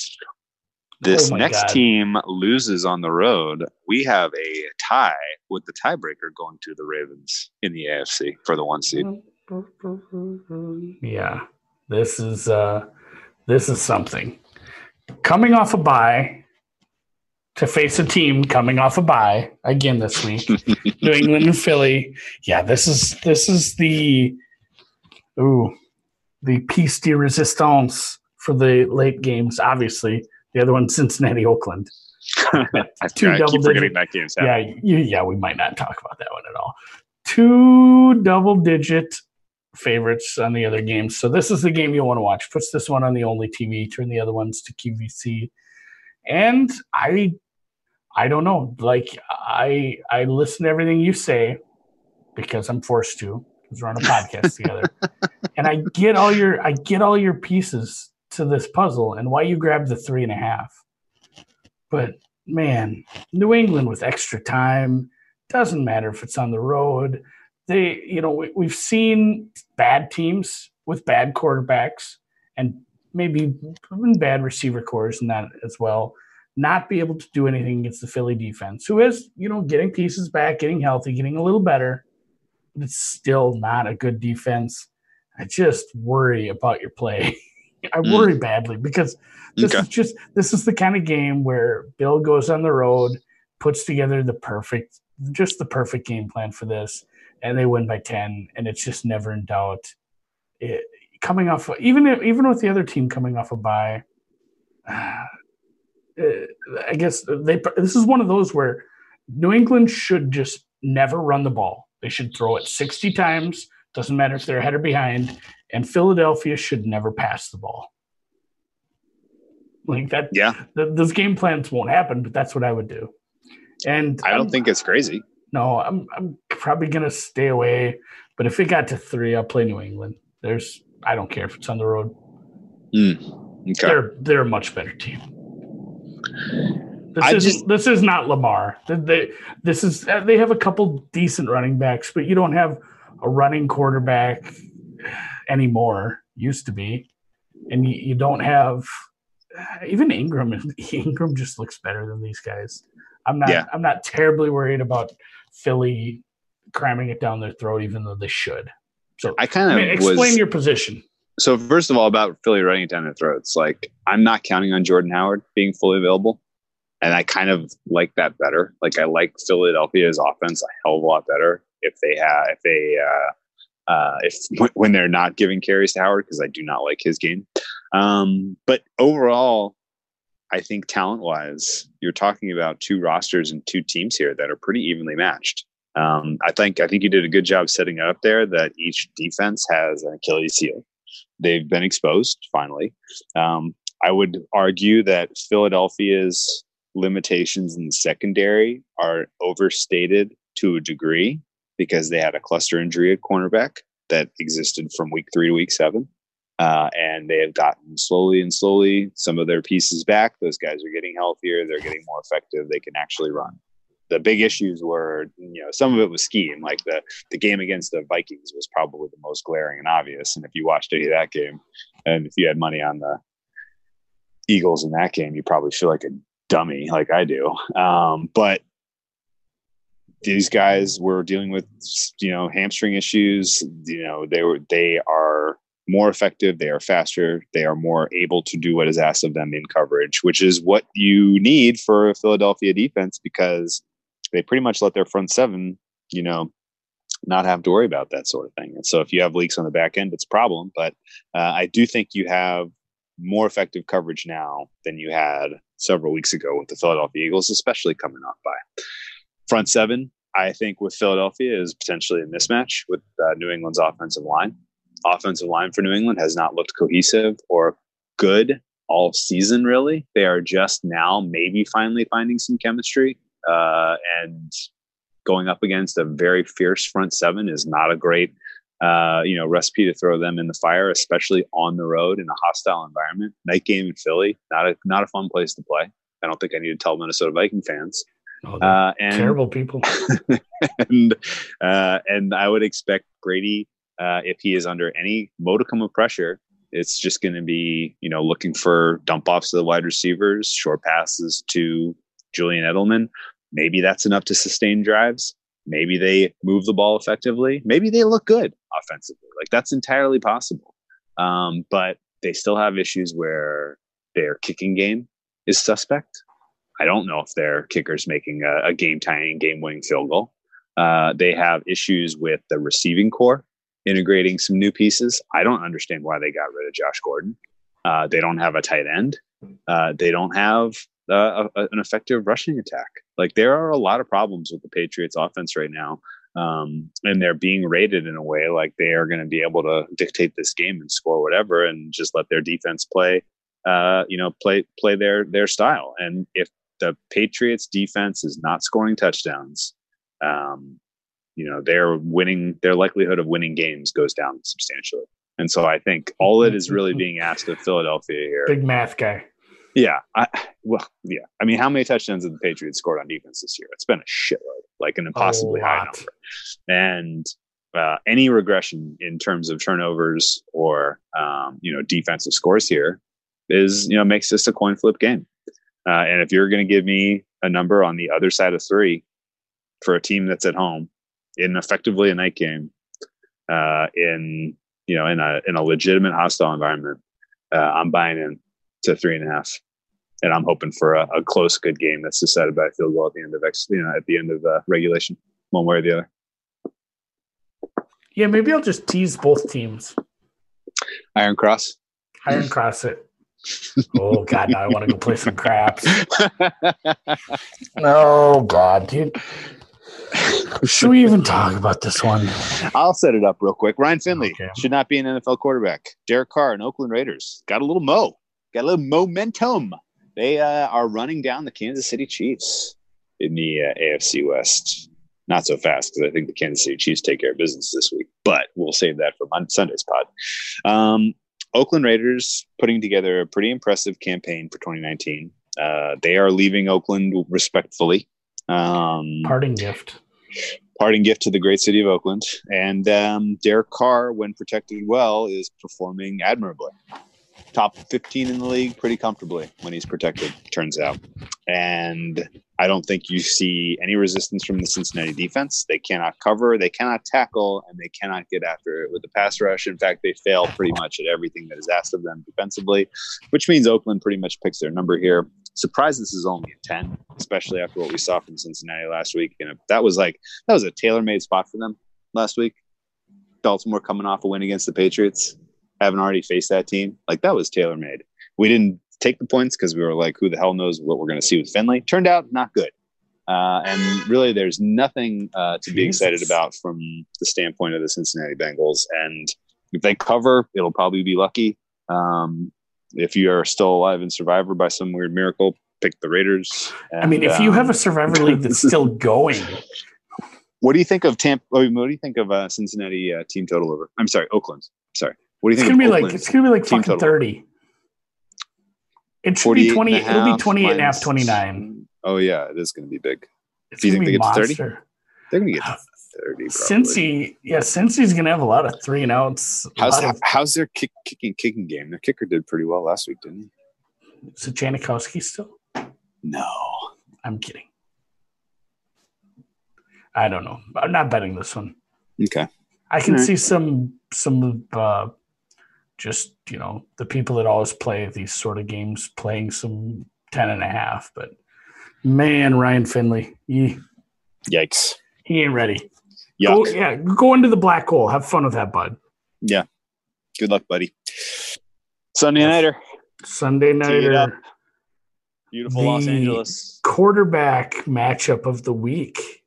Speaker 2: this
Speaker 3: Oh
Speaker 2: next
Speaker 3: God.
Speaker 2: team loses on the road, we have a tie with the tiebreaker going to the Ravens in the AFC for the one seed.
Speaker 3: Yeah. This is uh this is something. Coming off a bye to face a team coming off a bye again this week. New England and Philly. Yeah, this is this is the ooh the piece de resistance for the late games. Obviously, the other one Cincinnati Oakland. Two
Speaker 2: I
Speaker 3: double
Speaker 2: keep forgetting
Speaker 3: digit-
Speaker 2: that game's
Speaker 3: Yeah,
Speaker 2: happening.
Speaker 3: yeah, we might not talk about that one at all. Two double digit favorites on the other games. So this is the game you want to watch. Puts this one on the only TV, turn the other ones to QVC. And I I don't know. Like I I listen to everything you say because I'm forced to because we're on a podcast together. And I get all your I get all your pieces to this puzzle and why you grabbed the three and a half. But man, New England with extra time doesn't matter if it's on the road. They, you know, we, we've seen bad teams with bad quarterbacks and maybe even bad receiver cores and that as well, not be able to do anything against the Philly defense, who is, you know, getting pieces back, getting healthy, getting a little better, but it's still not a good defense. I just worry about your play. I
Speaker 2: Mm.
Speaker 3: worry badly because this
Speaker 2: Okay.
Speaker 3: is just this is the kind of game where Bill goes on the road, puts together the perfect, just the perfect game plan for this, and they win by ten, and it's just never in doubt. It, coming off, even even with the other team coming off a bye, Uh, I guess they. This is one of those where New England should just never run the ball. They should throw it sixty times. Doesn't matter if they're ahead or behind. And Philadelphia should never pass the ball. Like that,
Speaker 2: Yeah,
Speaker 3: th- those game plans won't happen, but that's what I would do. And
Speaker 2: I don't
Speaker 3: I'm-
Speaker 2: think it's crazy.
Speaker 3: no, I'm I'm probably gonna stay away. But if it got to three, I'll play New England. There's I don't care if it's on the road. Hmm.
Speaker 2: Okay.
Speaker 3: They're they're a much better team. This
Speaker 2: I
Speaker 3: is
Speaker 2: just-
Speaker 3: this is not Lamar. They, this is they have a couple decent running backs, but you don't have a running quarterback anymore. Used to be, and you, you don't have even Ingram. Ingram just looks better than these guys. I'm not.
Speaker 2: Yeah.
Speaker 3: I'm not terribly worried about Philly cramming it down their throat, even though they should. So,
Speaker 2: I kind
Speaker 3: I
Speaker 2: of
Speaker 3: mean, explain
Speaker 2: was.
Speaker 3: your position.
Speaker 2: So first of all, about Philly running it down their throats, like I'm not counting on Jordan Howard being fully available, and I kind of like that better. Like I like Philadelphia's offense a hell of a lot better if they have if they uh, uh, if when they're not giving carries to Howard because I do not like his game. Um, but overall, I think talent wise, you're talking about two rosters and two teams here that are pretty evenly matched. Um, I think I think you did a good job setting it up there. That each defense has an Achilles heel. They've been exposed finally. Um, I would argue that Philadelphia's limitations in the secondary are overstated to a degree because they had a cluster injury at cornerback that existed from week three to week seven. Uh, and they have gotten slowly and slowly some of their pieces back. Those guys are getting healthier. They're getting more effective. They can actually run. The big issues were, you know, some of it was scheme. Like the the game against the Vikings was probably the most glaring and obvious. And if you watched any of that game, And if you had money on the Eagles in that game, you probably feel like a dummy, like I do. Um, but these guys were dealing with, you know, hamstring issues. You know, they were they are more effective, they are faster, they are more able to do what is asked of them in coverage, which is what you need for a Philadelphia defense because they pretty much let their front seven, you know, not have to worry about that sort of thing. And so if you have leaks on the back end, it's a problem. But uh, I do think you have more effective coverage now than you had several weeks ago with the Philadelphia Eagles, especially coming off by front seven. I think with Philadelphia is potentially a mismatch with uh, New England's offensive line. Offensive line for New England has not looked cohesive or good all season, really. They are just now maybe finally finding some chemistry. Uh, and going up against a very fierce front seven is not a great uh, you know recipe to throw them in the fire, especially on the road in a hostile environment. Night game in Philly, not a not a fun place to play. I don't think I need to tell Minnesota Viking fans.
Speaker 3: Oh, uh, and, terrible people.
Speaker 2: and uh, and I would expect Brady, uh, if he is under any modicum of pressure, it's just going to be you know looking for dump offs to the wide receivers, short passes to Julian Edelman. Maybe that's enough to sustain drives. Maybe they move the ball effectively. Maybe they look good offensively. Like that's entirely possible. Um, but they still have issues where their kicking game is suspect. I don't know if their kicker's making a, a game tying, game winning field goal. Uh, they have issues with the receiving corps integrating some new pieces. I don't understand why they got rid of Josh Gordon. Uh, they don't have a tight end. Uh, they don't have uh, a, an effective rushing attack. Like there are a lot of problems with the Patriots offense right now. Um, and they're being rated in a way like they are going to be able to dictate this game and score whatever and just let their defense play uh, you know play play their their style and if the patriots defense is not scoring touchdowns um, you know their winning their likelihood of winning games goes down substantially and so i think all that is really being asked of philadelphia here
Speaker 3: big math guy
Speaker 2: yeah. I, well, yeah. I mean, how many touchdowns have the Patriots scored on defense this year? It's been a shitload, like an impossibly high number. And uh, any regression in terms of turnovers or um, you know defensive scores here is you know makes this a coin flip game. Uh, and if you're going to give me a number on the other side of three for a team that's at home in effectively a night game, uh, in you know in a in a legitimate hostile environment, uh, I'm buying in to three and a half. And I'm hoping for a, a close, good game that's decided by a field goal at the end of X, you know, at the end of uh, regulation, one way or the other.
Speaker 3: Yeah, maybe I'll just tease both teams.
Speaker 2: Iron Cross.
Speaker 3: Iron Cross it. oh God, now I want to go play some craps. oh God, dude. Should we even talk about this one?
Speaker 2: I'll set it up real quick. Ryan Finley okay. should not be an NFL quarterback. Derek Carr and Oakland Raiders got a little mo got a little momentum. They uh, are running down the Kansas City Chiefs in the uh, AFC West. Not so fast because I think the Kansas City Chiefs take care of business this week, but we'll save that for Sunday's pod. Um, Oakland Raiders putting together a pretty impressive campaign for 2019. Uh, they are leaving Oakland respectfully. Um,
Speaker 3: parting gift.
Speaker 2: Parting gift to the great city of Oakland. And um, Derek Carr, when protected well, is performing admirably top 15 in the league pretty comfortably when he's protected, turns out. And I don't think you see any resistance from the Cincinnati defense. They cannot cover, they cannot tackle, and they cannot get after it with the pass rush. In fact, they fail pretty much at everything that is asked of them defensively, which means Oakland pretty much picks their number here. Surprised this is only a 10, especially after what we saw from Cincinnati last week. And that was like, that was a tailor made spot for them last week. Baltimore coming off a win against the Patriots haven't already faced that team. Like that was tailor made. We didn't take the points because we were like, who the hell knows what we're going to see with Finley? Turned out not good. Uh, and really, there's nothing uh, to be excited about from the standpoint of the Cincinnati Bengals. And if they cover, it'll probably be lucky. Um, if you are still alive in Survivor by some weird miracle, pick the Raiders.
Speaker 3: And, I mean, if um, you have a um, Survivor league that's still going,
Speaker 2: what do you think of Tampa? What do you think of uh, Cincinnati uh, team total over? I'm sorry, Oakland. Sorry. What do you
Speaker 3: think? It's gonna be like it's gonna be like fucking total? thirty. It should be twenty. It'll be 28 and a half, 29.
Speaker 2: Oh yeah, it is gonna be big.
Speaker 3: It's do you think they get monster. to thirty?
Speaker 2: They're gonna get to 30.
Speaker 3: Cincy, yeah, Cincy's gonna have a lot of three and outs.
Speaker 2: How's
Speaker 3: lot of-
Speaker 2: how's their kick, kicking kicking game? Their kicker did pretty well last week, didn't he?
Speaker 3: is it Janikowski still?
Speaker 2: No.
Speaker 3: I'm kidding. I don't know. I'm not betting this one.
Speaker 2: Okay.
Speaker 3: I can
Speaker 2: Alright.
Speaker 3: see some some uh just you know the people that always play these sort of games playing some 10 and a half but man ryan finley he,
Speaker 2: Yikes.
Speaker 3: he ain't ready
Speaker 2: Yuck.
Speaker 3: go, yeah go into the black hole have fun with that bud
Speaker 2: Yeah. Good luck, buddy. Sunday nighter.
Speaker 3: sunday
Speaker 2: Tee it up.
Speaker 3: night
Speaker 2: Beautiful Los Angeles.
Speaker 3: quarterback matchup of the week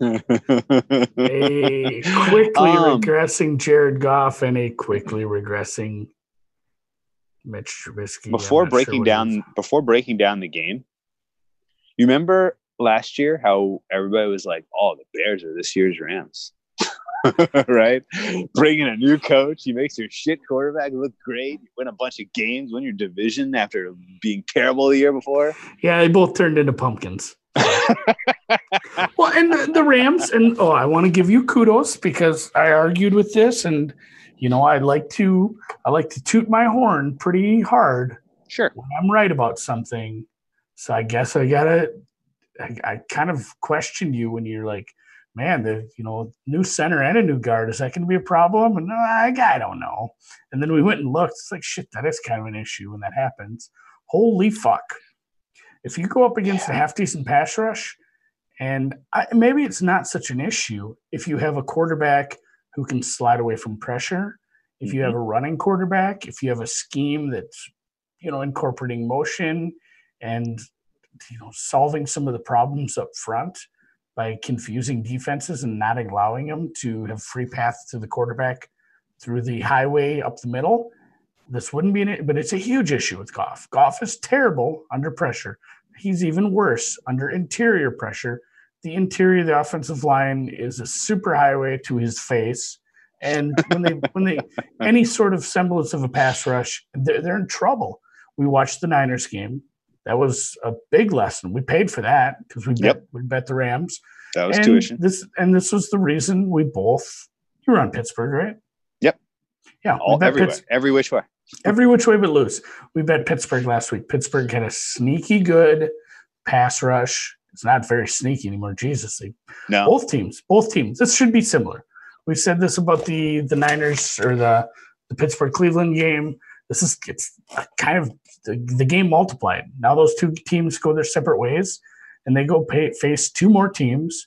Speaker 3: a quickly
Speaker 2: Um,
Speaker 3: regressing jared goff and a quickly regressing mitch trubisky
Speaker 2: before
Speaker 3: sure
Speaker 2: breaking
Speaker 3: is.
Speaker 2: down before breaking down the game, you remember last year how everybody was like, "Oh, the Bears are this year's Rams." right? Bringing a new coach, he makes your shit quarterback look great. You win a bunch of games, win your division after being terrible the year before.
Speaker 3: Yeah, they both turned into pumpkins. and the, the Rams, and oh, I want to give you kudos because I argued with this, and you know, I like to I like to toot my horn pretty hard
Speaker 2: Sure.
Speaker 3: when I'm right about something. So I guess I gotta. I, I kind of questioned you when you're like, man, the you know new center and a new guard is that going to be a problem? And uh, I, I don't know. And then we went and looked. It's like shit. That is kind of an issue when that happens. Holy fuck! If you go up against a half decent pass rush, and I, maybe it's not such an issue if you have a quarterback who can slide away from pressure. If you have mm-hmm. a running quarterback, if you have a scheme that's you know incorporating motion and you know solving some of the problems up front by confusing defenses and not allowing them to have free paths to the quarterback through the highway up the middle. This wouldn't be an but it's a huge issue with Goff. Goff is terrible under pressure. He's even worse under interior pressure. The interior of the offensive line is a super highway to his face. And when they when they any sort of semblance of a pass rush, they're, they're in trouble. We watched the Niners game. That was a big lesson. We paid for that because we bet
Speaker 2: Yep.
Speaker 3: we bet the Rams.
Speaker 2: That was
Speaker 3: and
Speaker 2: tuition.
Speaker 3: This and this was the reason we both. You were on Pittsburgh, right?
Speaker 2: Yep.
Speaker 3: Yeah,
Speaker 2: All everywhere,
Speaker 3: Pitts-
Speaker 2: every which way.
Speaker 3: every which way but loose. We bet Pittsburgh last week. Pittsburgh had a sneaky good pass rush. It's not very sneaky anymore. Jesus, they
Speaker 2: No.
Speaker 3: both teams, both teams. This should be similar. We said this about the the Niners or the the Pittsburgh Cleveland game. This is it's kind of the, the game multiplied. Now those two teams go their separate ways, and they go pay, face two more teams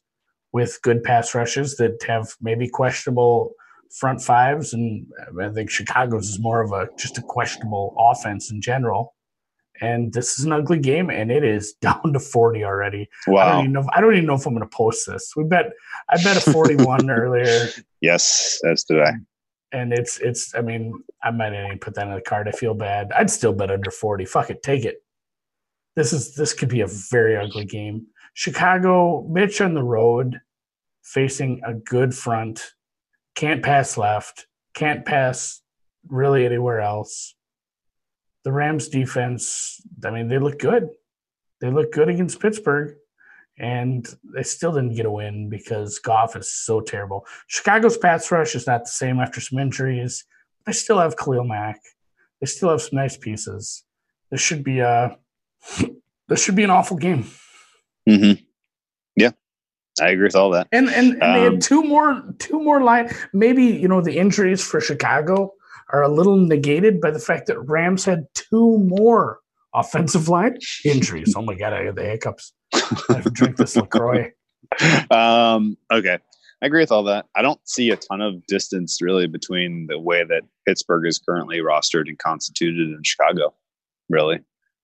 Speaker 3: with good pass rushes that have maybe questionable front fives, and I think Chicago's is more of a just a questionable offense in general. And this is an ugly game, and it is down to forty already. I don't
Speaker 2: Wow.
Speaker 3: even know. If, I don't even know if I'm going to post this. We bet. I bet a 41 earlier,
Speaker 2: Yes, that's today.
Speaker 3: and it's it's. I mean, I might not even put that on the card. I feel bad. I'd still bet under 40. Fuck it, take it. This is this could be a very ugly game. Chicago, Mitch on the road, facing a good front, can't pass left, can't pass really anywhere else. The Rams defense, I mean, they look good. They look good against Pittsburgh, and they still didn't get a win because Goff is so terrible. Chicago's pass rush is not the same after some injuries. They still have Khalil Mack. They still have some nice pieces. This should be a this should be an awful game.
Speaker 2: hmm Yeah, I agree with all that.
Speaker 3: And and, and they
Speaker 2: Um,
Speaker 3: had two more two more line. Maybe you know the injuries for Chicago are a little negated by the fact that Rams had two more offensive line injuries. oh my god, I had the hiccups. I have to drink this Lacroix.
Speaker 2: um, okay. I agree with all that. I don't see a ton of distance really between the way that Pittsburgh is currently rostered and constituted in Chicago, really.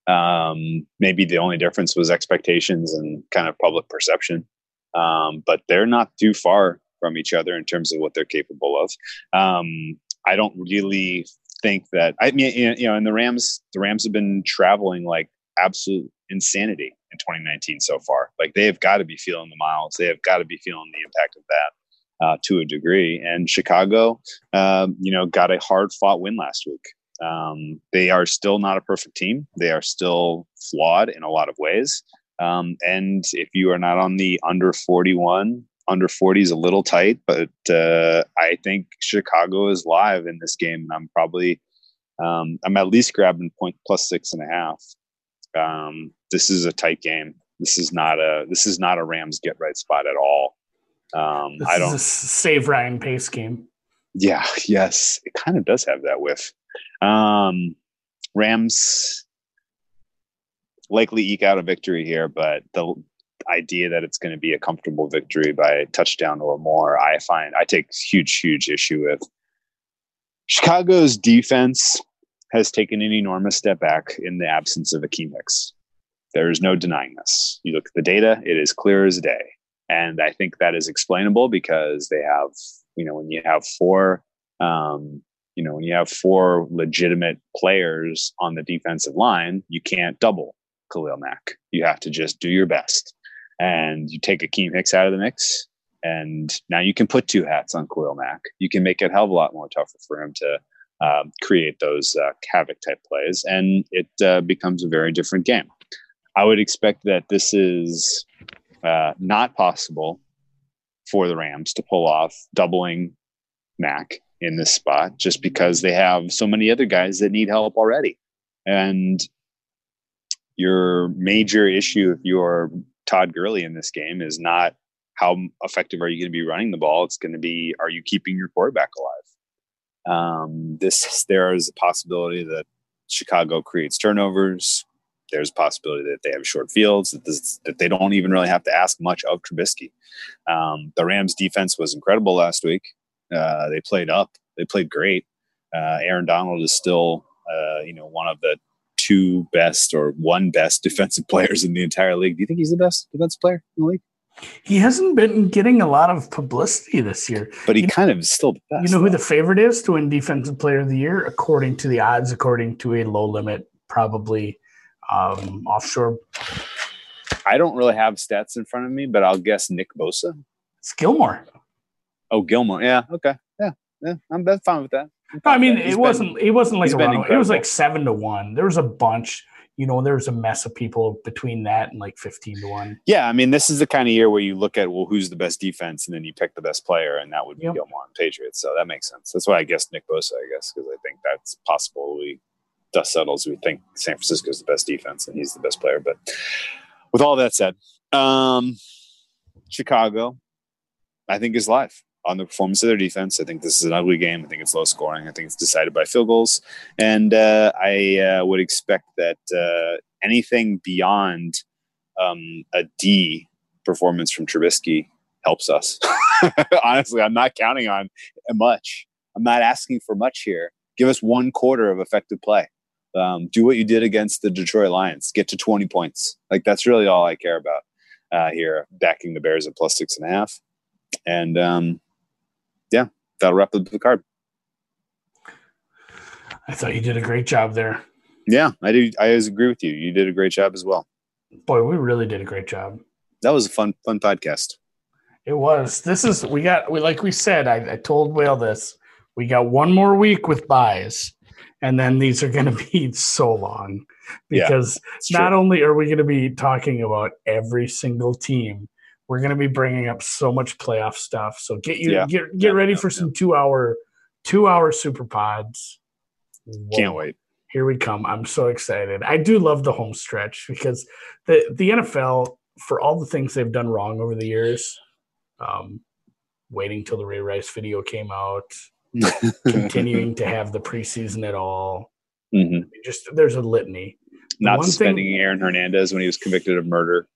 Speaker 2: Um, maybe the only difference was expectations and kind of public perception. Um, but they're not too far from each other in terms of what they're capable of. Um, I don't really think that I mean, you know, and the Rams, the Rams have been traveling like absolute insanity in 2019 so far. Like they have got to be feeling the miles. They have got to be feeling the impact of that uh, to a degree. And Chicago, um, you know, got a hard fought win last week. Um, they are still not a perfect team. They are still flawed in a lot of ways. Um, and if you are not on the under 41 under 40 is a little tight, but uh, I think Chicago is live in this game, and I'm probably um, I'm at least grabbing point plus six and a half. Um, this is a tight game. This is not a this is not a Rams get right spot at all. Um, I don't.
Speaker 3: a save Ryan Pace game.
Speaker 2: Yeah, yes, it kind of does have that whiff. Um, Rams likely eke out a victory here, but the idea that it's going to be a comfortable victory by touchdown or more, I find I take huge, huge issue with. Chicago's defense has taken an enormous step back in the absence of Akiem Hicks. There is no denying this. You look at the data; it is clear as day, and I think that is explainable because they have you know when you have four um, you know when you have four legitimate players on the defensive line you can't double khalil mack you have to just do your best and you take Akiem Hicks out of the mix and now you can put two hats on khalil mack you can make it a hell of a lot more tougher for him to um, create those uh, havoc type plays and it uh, becomes a very different game i would expect that this is uh, not possible for the Rams to pull off doubling Mack in this spot just because they have so many other guys that need help already. And your major issue if you're Todd Gurley in this game is not how effective are you going to be running the ball. It's going to be are you keeping your quarterback alive? Um, this there is a possibility that Chicago creates turnovers. There's a possibility that they have short fields that, this, that they don't even really have to ask much of Trubisky. Um, the Rams defense was incredible last week. Uh, they played up. They played great. Uh, Aaron Donald is still, uh, you know, one of the two best or one best defensive players in the entire league. Do you think he's the best defensive player in the league?
Speaker 3: He hasn't been getting a lot of publicity this year.
Speaker 2: But he
Speaker 3: You know-
Speaker 2: kind of is still the best.
Speaker 3: You know who
Speaker 2: though.
Speaker 3: the favorite is to win Defensive Player of the Year, according to the odds, according to a low limit, probably um, offshore.
Speaker 2: I don't really have stats in front of me, but I'll guess Nick Bosa.
Speaker 3: It's Gilmore.
Speaker 2: Oh, Gilmore. Yeah. Okay. Yeah. I'm that's fine with that.
Speaker 3: No,
Speaker 2: fine
Speaker 3: I mean, it
Speaker 2: been-
Speaker 3: wasn't. It wasn't like a. It was like seven to one. There was a bunch. You know, there was a mess of people between that and like fifteen to one.
Speaker 2: Yeah, I mean, this is the kind of year where you look at well, who's the best defense, and then you pick the best player, and that would be
Speaker 3: Yep.
Speaker 2: Gilmore and Patriots. So that makes sense. That's why I guess Nick Bosa. I guess because I think that's possible. We dust settles. We think San Francisco's the best defense, and he's the best player. But with all that said, um, Chicago, I think is live on the performance of their defense. I think this is an ugly game. I think it's low scoring. I think it's decided by field goals, and uh, I uh, would expect that uh, anything beyond um, a D performance from Trubisky helps us. Honestly, I'm not counting on much. I'm not asking for much here. Give us one quarter of effective play. Um, do what you did against the Detroit Lions. Get to 20 points. Like that's really all I care about uh, here. Backing the Bears at plus six and a half, and um, that'll wrap up the card.
Speaker 3: I thought you did a great job there.
Speaker 2: Yeah, I do. I always agree with you. You did a great job as well.
Speaker 3: Boy, we really did a great job.
Speaker 2: That was a fun, fun podcast.
Speaker 3: It was. This is we got we like we said. I, I told Whale this. We got one more week with byes, and then these are going to be so long because
Speaker 2: It's
Speaker 3: not
Speaker 2: true.
Speaker 3: only are we going to be talking about every single team, we're going to be bringing up so much playoff stuff. So get you
Speaker 2: Yeah.
Speaker 3: get get
Speaker 2: Yeah,
Speaker 3: ready
Speaker 2: yeah,
Speaker 3: for some two hour two hour super pods.
Speaker 2: Can't wait.
Speaker 3: Here we come. I'm so excited. I do love the home stretch because the the NFL for all the things they've done wrong over the years, um, waiting till the Ray Rice video came out, continuing to have the preseason at all.
Speaker 2: Mhm.
Speaker 3: Just there's a litany.
Speaker 2: Not
Speaker 3: one thing-
Speaker 2: suspending Aaron Hernandez when he was convicted of murder.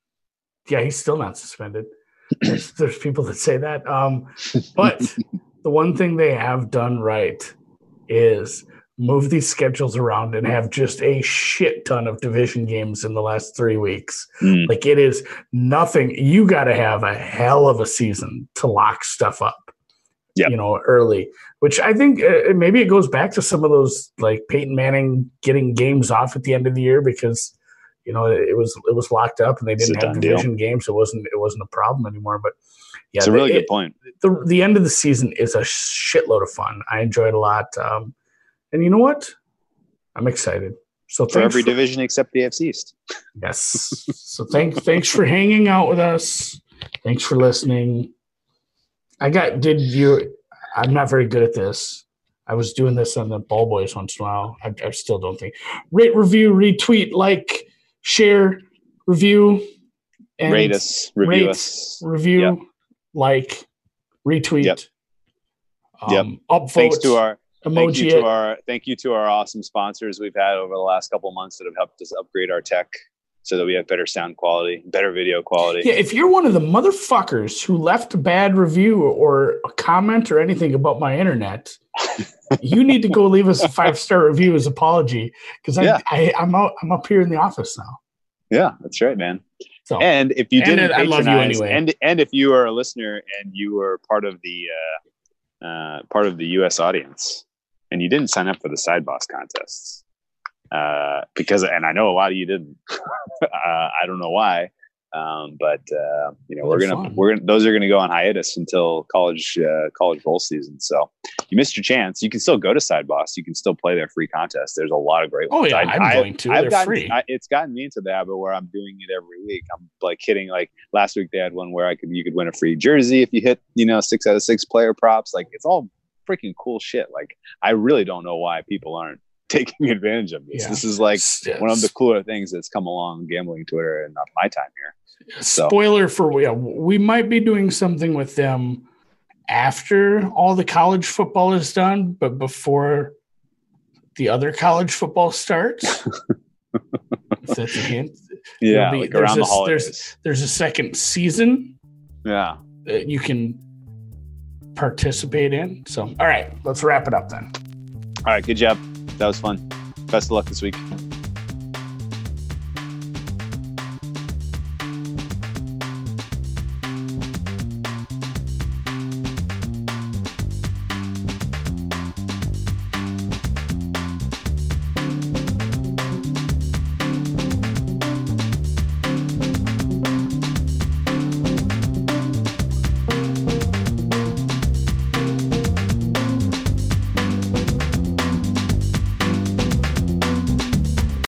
Speaker 3: Yeah, he's still not suspended. There's, there's people that say that. Um, but the one thing they have done right is move these schedules around and have just a shit ton of division games in the last three weeks.
Speaker 2: Mm.
Speaker 3: Like it is nothing. You got to have a hell of a season to lock stuff up.
Speaker 2: Yep.
Speaker 3: You know, early, which I think uh, maybe it goes back to some of those like Peyton Manning getting games off at the end of the year because you know it was it was locked up and they didn't have
Speaker 2: done deal.
Speaker 3: division games. It wasn't it wasn't a problem anymore. But yeah,
Speaker 2: it's a really
Speaker 3: the,
Speaker 2: good point.
Speaker 3: the the end of the season is a shitload of fun. I enjoyed a lot, um, and you know what? I'm excited. So
Speaker 2: For every division except the AFC East.
Speaker 3: Yes. So thanks thanks for hanging out with us. Thanks for listening. I got. Did you? I'm not very good at this. I was doing this on the Ball Boys once in a while. I, I still don't think. Rate, review, retweet, like, share, review, and
Speaker 2: Rate us, review
Speaker 3: rate,
Speaker 2: us.
Speaker 3: review,
Speaker 2: Yep.
Speaker 3: like, retweet.
Speaker 2: Yep.
Speaker 3: Um, Upvote,
Speaker 2: Thanks to our thank you to
Speaker 3: it.
Speaker 2: our thank you to our awesome sponsors we've had over the last couple months that have helped us upgrade our tech so that we have better sound quality, better video quality.
Speaker 3: Yeah, if you're one of the motherfuckers who left a bad review or a comment or anything about my internet, you need to go leave us a five star review as apology because I,
Speaker 2: Yeah.
Speaker 3: I I'm out I'm up here in the office now.
Speaker 2: Yeah, that's right, man.
Speaker 3: So
Speaker 2: And if you
Speaker 3: And
Speaker 2: didn't,
Speaker 3: I love you anyway.
Speaker 2: And and if you are a listener and you are part of the uh, uh, part of the U.S. audience and you didn't sign up for the side boss contests uh, because, and I know a lot of you didn't. uh, I don't know why, um, but uh, you know we're gonna
Speaker 3: fun.
Speaker 2: we're gonna those are gonna go on hiatus until college uh, college bowl season. So you missed your chance. You can still go to side boss. You can still play their free contest. There's a lot of great
Speaker 3: oh
Speaker 2: ones.
Speaker 3: yeah,
Speaker 2: I-
Speaker 3: I'm
Speaker 2: I-
Speaker 3: going to. They're
Speaker 2: I've gotten,
Speaker 3: free.
Speaker 2: I, it's gotten me into the habit where I'm doing it every week. I'm like hitting like last week they had one where I could you could win a free jersey if you hit you know six out of six player props. Like it's all freaking cool shit. Like I really don't know why people aren't taking advantage of this.
Speaker 3: Yeah.
Speaker 2: This is like
Speaker 3: Yeah,
Speaker 2: one of the cooler things that's come along gambling Twitter and not my time here. So-
Speaker 3: spoiler for yeah, we might be doing something with them after all the college football is done, but before the other college football starts. that's a hint.
Speaker 2: Yeah,
Speaker 3: be-
Speaker 2: like
Speaker 3: there's
Speaker 2: around the holidays.
Speaker 3: there's- There's a second season
Speaker 2: Yeah.
Speaker 3: that you can participate in. So, all right, let's wrap it up then.
Speaker 2: All right. Good job. That was fun. Best of luck this week.